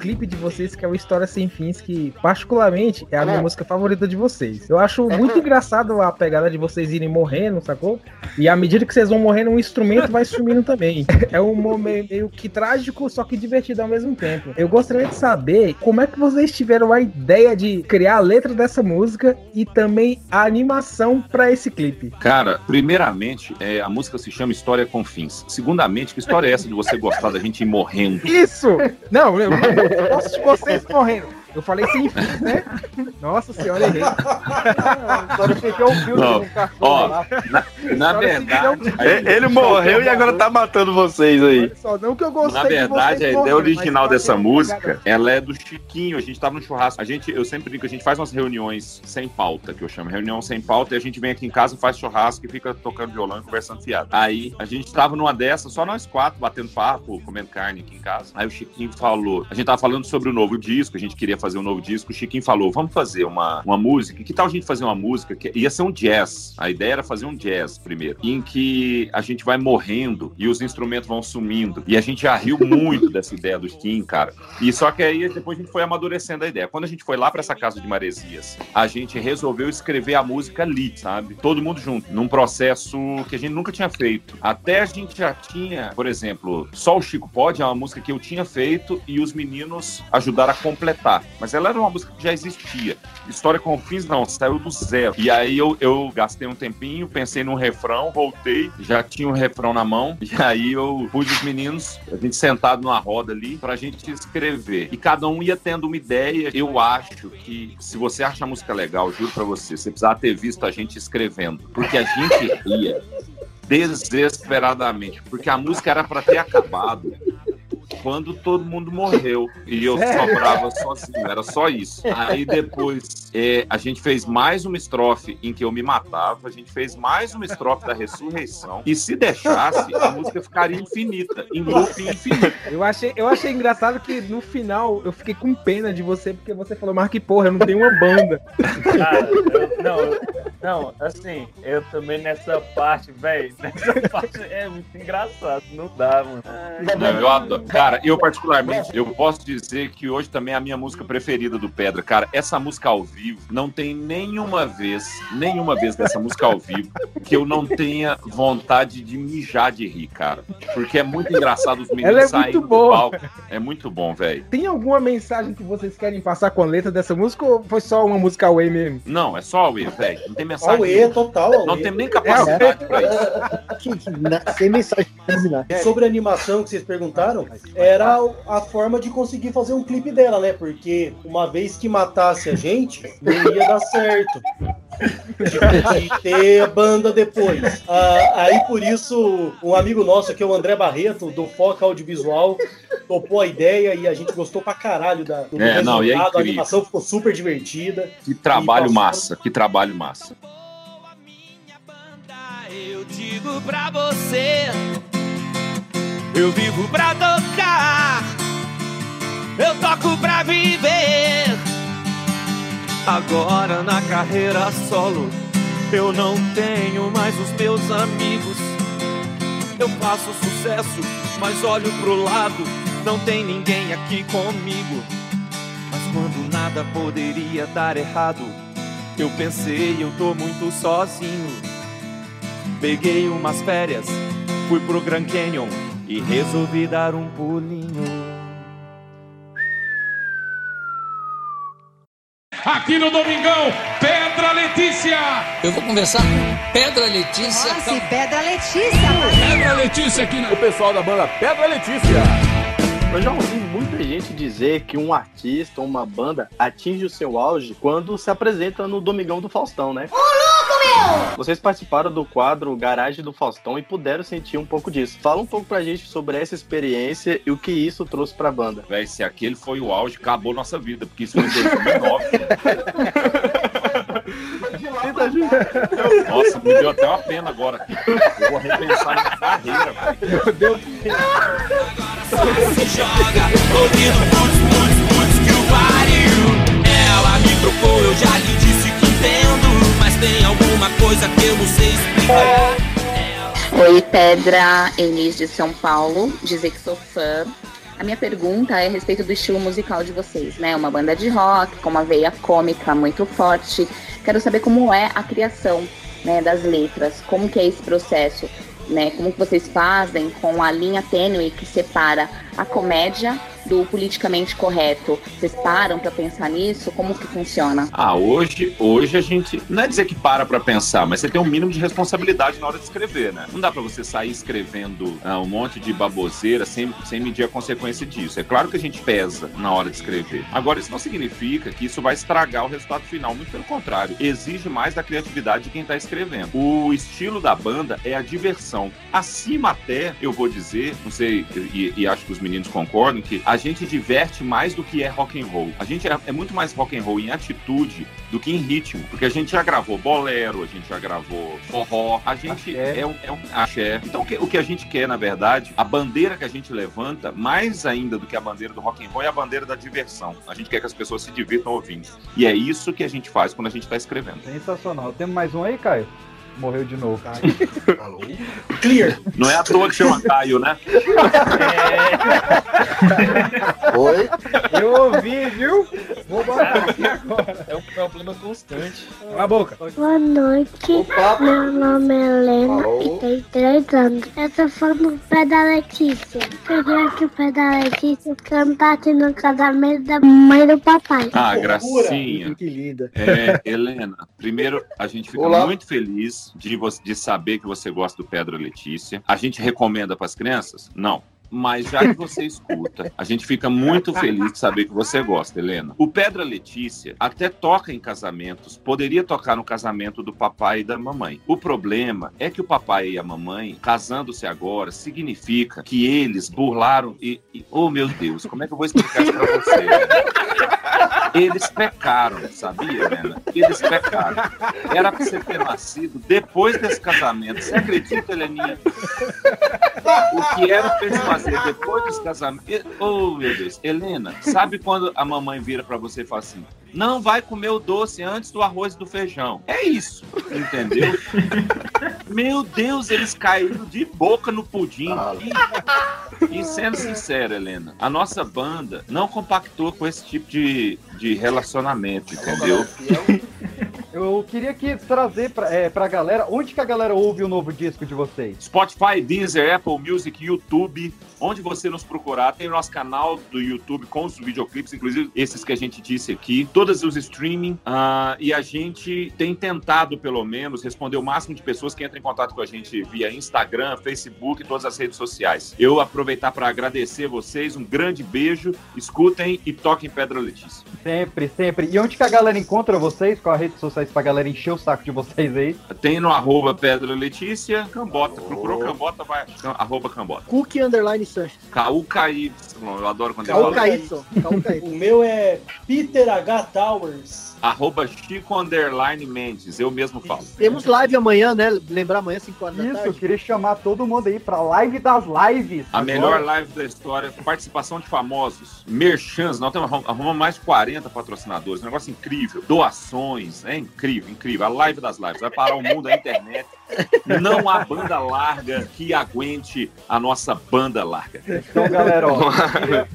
clipe de vocês, que é o História Sem Fins, que particularmente é a minha música favorita de vocês. Eu acho muito engraçado a pegada de vocês irem morrendo, sacou? E à medida que vocês vão morrendo, um instrumento vai sumindo também. É um momento meio que trágico, só que divertido ao mesmo tempo. Eu gostaria de saber como é que vocês tiveram a ideia de criar a letra dessa música e também a animação pra esse clipe. Cara, primeiramente, é, a música se chama História com Fins. Segundamente, que história é essa de você gostar da gente ir morrendo? Isso! Não, eu de vocês morrendo. Eu falei sem fim, né? Nossa senhora, errei. Agora ouvir Não, um cachorro ó, lá. na, na verdade, Ele ele morreu e agora tá matando vocês aí. Só não que eu gostei Na de verdade, a ideia original dessa música, ela é do Chiquinho. A gente tava no churrasco. A gente, eu sempre digo que a gente faz umas reuniões sem pauta, que eu chamo reunião sem pauta, e a gente vem aqui em casa, faz churrasco e fica tocando violão e conversando fiado. Aí a gente tava numa dessas, só nós quatro, batendo papo, comendo carne aqui em casa. Aí o Chiquinho falou, a gente tava falando sobre o novo disco, a gente queria fazer um novo disco. O Chiquinho falou, vamos fazer uma, uma música. Que tal a gente fazer uma música que ia ser um jazz? A ideia era fazer um jazz primeiro, em que a gente vai morrendo e os instrumentos vão sumindo. E a gente já riu muito [LAUGHS] dessa ideia do Kim, cara. E só que aí depois a gente foi amadurecendo a ideia. Quando a gente foi lá para essa casa de Maresias, a gente resolveu escrever a música ali, sabe? Todo mundo junto, num processo que a gente nunca tinha feito. Até a gente já tinha, por exemplo, Só o Chico Pode é uma música que eu tinha feito e os meninos ajudaram a completar. Mas ela era uma música que já existia. História com fins, não, saiu do zero. E aí eu, eu gastei um tempinho, pensei num refrão, voltei, já tinha o refrão na mão, e aí eu pus os meninos, a gente sentado numa roda ali, pra gente escrever. E cada um ia tendo uma ideia. Eu acho que, se você acha a música legal, juro pra você, você precisava ter visto a gente escrevendo. Porque a gente ria [LAUGHS] desesperadamente. Porque a música era pra ter acabado quando todo mundo morreu e eu sobrava sozinho, era só isso. Aí depois é, a gente fez mais uma estrofe em que eu me matava, a gente fez mais uma estrofe da ressurreição e se deixasse, a música ficaria infinita, em loop infinito. Eu achei, eu achei engraçado que no final eu fiquei com pena de você, porque você falou, mas que porra, eu não tenho uma banda. Cara, eu- não, eu- não, assim, eu também nessa parte, velho, [LAUGHS] nessa parte é muito engraçado, não dá, mano. Não, eu adoro. Cara, eu particularmente, eu posso dizer que hoje também é a minha música preferida do Pedra. Cara, essa música ao vivo, não tem nenhuma vez, nenhuma vez dessa música ao vivo que eu não tenha vontade de mijar de rir, cara. Porque é muito engraçado os meninos Ela é muito saindo do boa. palco. É muito bom, velho. Tem alguma mensagem que vocês querem passar com a letra dessa música ou foi só uma música away mesmo? Não, é só erro, velho. Não tem mensagem. Aue, total. Não temos nem capacidade pra isso. Sem mensagem pra terminar. Sobre a animação que vocês perguntaram, era a forma de conseguir fazer um clipe dela, né? Porque uma vez que matasse a gente, não ia dar certo. De ter banda depois. Ah, aí por isso, um amigo nosso aqui, o André Barreto, do Foca Audiovisual, topou a ideia e a gente gostou pra caralho da, do É, não, e é a animação ficou super divertida. Que trabalho passou- massa, que trabalho massa. Eu digo pra você, eu vivo pra tocar, eu toco pra viver. Agora na carreira solo, eu não tenho mais os meus amigos. Eu faço sucesso, mas olho pro lado, não tem ninguém aqui comigo. Mas quando nada poderia dar errado, eu pensei, eu tô muito sozinho. Peguei umas férias, fui pro Grand Canyon e resolvi dar um pulinho. Aqui no Domingão, Pedra Letícia. Eu vou conversar com Pedra Letícia. Nossa, Pedra Letícia. Pedra Letícia aqui na... O pessoal da banda Pedra Letícia. Eu já ouvi muita gente dizer que um artista ou uma banda atinge o seu auge quando se apresenta no Domingão do Faustão, né? Meu! Vocês participaram do quadro Garagem do Faustão e puderam sentir um pouco disso. Fala um pouco pra gente sobre essa experiência e o que isso trouxe pra banda. Véi, se aquele foi o auge, acabou nossa vida, porque isso foi em 2009. Nossa, me deu até uma pena agora. Eu vou repensar minha carreira, velho. Meu Deus. Se joga, ouvindo putz, putz, putz que o pariu. Ela me trocou, eu já lhe disse que entendo. Tem alguma coisa que eu não sei explicar. Oi, Pedra, Enis de São Paulo, dizer que sou fã. A minha pergunta é a respeito do estilo musical de vocês, né? Uma banda de rock com uma veia cômica muito forte. Quero saber como é a criação né, das letras, como que é esse processo, né? Como que vocês fazem com a linha tênue que separa a comédia do politicamente correto. Vocês param pra pensar nisso? Como que funciona? Ah, hoje, hoje a gente. Não é dizer que para pra pensar, mas você tem um mínimo de responsabilidade na hora de escrever, né? Não dá pra você sair escrevendo ah, um monte de baboseira sem, sem medir a consequência disso. É claro que a gente pesa na hora de escrever. Agora, isso não significa que isso vai estragar o resultado final. Muito pelo contrário, exige mais da criatividade de quem tá escrevendo. O estilo da banda é a diversão. Acima até, eu vou dizer, não sei, e, e acho que os meninos concordam, que a gente diverte mais do que é rock and roll. A gente é, é muito mais rock and roll em atitude do que em ritmo, porque a gente já gravou bolero, a gente já gravou forró, a gente é, um, é um axé. Então o que, o que a gente quer, na verdade, a bandeira que a gente levanta, mais ainda do que a bandeira do rock and roll, é a bandeira da diversão. A gente quer que as pessoas se divirtam ouvindo. E é isso que a gente faz quando a gente está escrevendo. Sensacional. Temos mais um aí, Caio? Morreu de novo. Alô? Clear. Não é à toa que chama Caio, né? Oi? Eu ouvi, viu? Vou aqui agora. É um problema constante. Cala a boca. Boa noite, meu nome é Helena e tenho 3 anos. Eu sou fã do pé da Letícia. Queria que o pé da Letícia cantasse no casamento da mãe do papai. Ah, gracinha. Que linda. É, Helena, primeiro a gente fica Olá. muito feliz de, de saber que você gosta do Pedro Letícia. A gente recomenda para as crianças? Não. Mas já que você escuta, a gente fica muito feliz de saber que você gosta, Helena. O Pedra Letícia até toca em casamentos, poderia tocar no casamento do papai e da mamãe. O problema é que o papai e a mamãe, casando-se agora, significa que eles burlaram e, e- Oh, meu Deus, como é que eu vou explicar isso pra você? Eles pecaram, sabia, Helena? Eles pecaram. Era pra você ter nascido depois desse casamento. Você acredita, Heleninha? O que era pra fazer depois desse casamento? E- Oh, meu Deus. Helena, sabe quando a mamãe vira pra você e fala assim: não vai comer o doce antes do arroz e do feijão? É isso, entendeu? [LAUGHS] Meu Deus, eles caíram de boca no pudim. E, e sendo sincero, Helena, a nossa banda não compactou com esse tipo de, de relacionamento, entendeu? eu queria que trazer pra, é, pra galera, onde que a galera ouve o novo disco de vocês? Spotify, Deezer, Apple Music, YouTube, onde você nos procurar, tem o nosso canal do YouTube com os videoclipes, inclusive esses que a gente disse aqui, todos os streaming, uh, e a gente tem tentado, pelo menos, responder o máximo de pessoas que entram em contato com a gente via Instagram, Facebook e todas as redes sociais. Eu aproveitar para agradecer vocês, um grande beijo, escutem e toquem Pedra Letícia. Sempre, sempre. E onde que a galera encontra vocês? Qual a rede social pra galera encher o saco de vocês aí? Tem no arroba Pedra Letícia, Cambota. Procurou Cambota, vai. Arroba Cambota. Cook Underline KUKY. Eu adoro quando KUKY. O meu é Peter H. Towers. Arroba Chico Underline Mendes. Eu mesmo falo. Temos live amanhã, né? Lembrar amanhã, 5 horas da Isso, tarde. eu queria chamar todo mundo aí pra live das lives. A Agora. melhor live da história, participação de famosos, merchans, nós temos, arrumamos mais de 40 patrocinadores, um negócio incrível, doações, é incrível, incrível, a live das lives, vai parar o mundo, a internet, não há banda larga que aguente a nossa banda larga. Então, galera, ó, [LAUGHS] dia,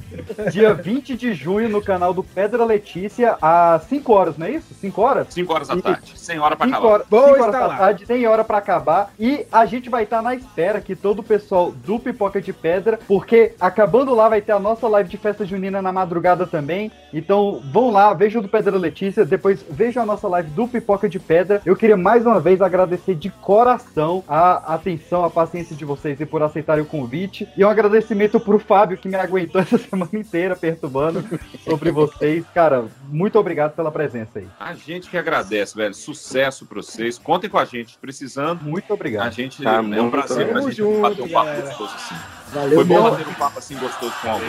dia 20 de junho no canal do Pedra Letícia, às 5 horas, não é isso? 5 horas? 5 horas da tarde, sem hora pra Cinco acabar. horas, cinco horas da tarde, tem hora pra acabar. E a gente vai estar na espera que todo o pessoal do Pipoca de Pedra, porque acabando lá vai ter a nossa live de festa junina na madrugada também. Então vão lá, vejam o do Pedra Letícia, depois vejam a nossa live do Pipoca de Pedra. Eu queria mais uma vez agradecer de coração a atenção, a paciência de vocês e por aceitarem o convite. E um agradecimento pro Fábio que me aguentou essa semana inteira perturbando sobre vocês. Cara, muito obrigado pela presença aí. A gente que agradece, velho. Sucesso pra vocês. Contem com a gente, precisando. Muito obrigado. A gente Tá é um prazer pra gente Tamo bater um junto, papo galera. gostoso assim. Valeu, Foi bom meu. bater um papo assim gostoso com alguém.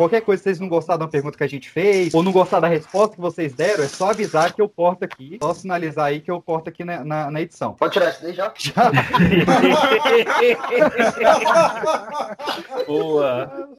Qualquer coisa, se vocês não gostaram da pergunta que a gente fez, ou não gostaram da resposta que vocês deram, é só avisar que eu corto aqui. Só sinalizar aí que eu corto aqui na, na, na edição. Pode tirar isso daí já? Já. [LAUGHS] [LAUGHS] Boa.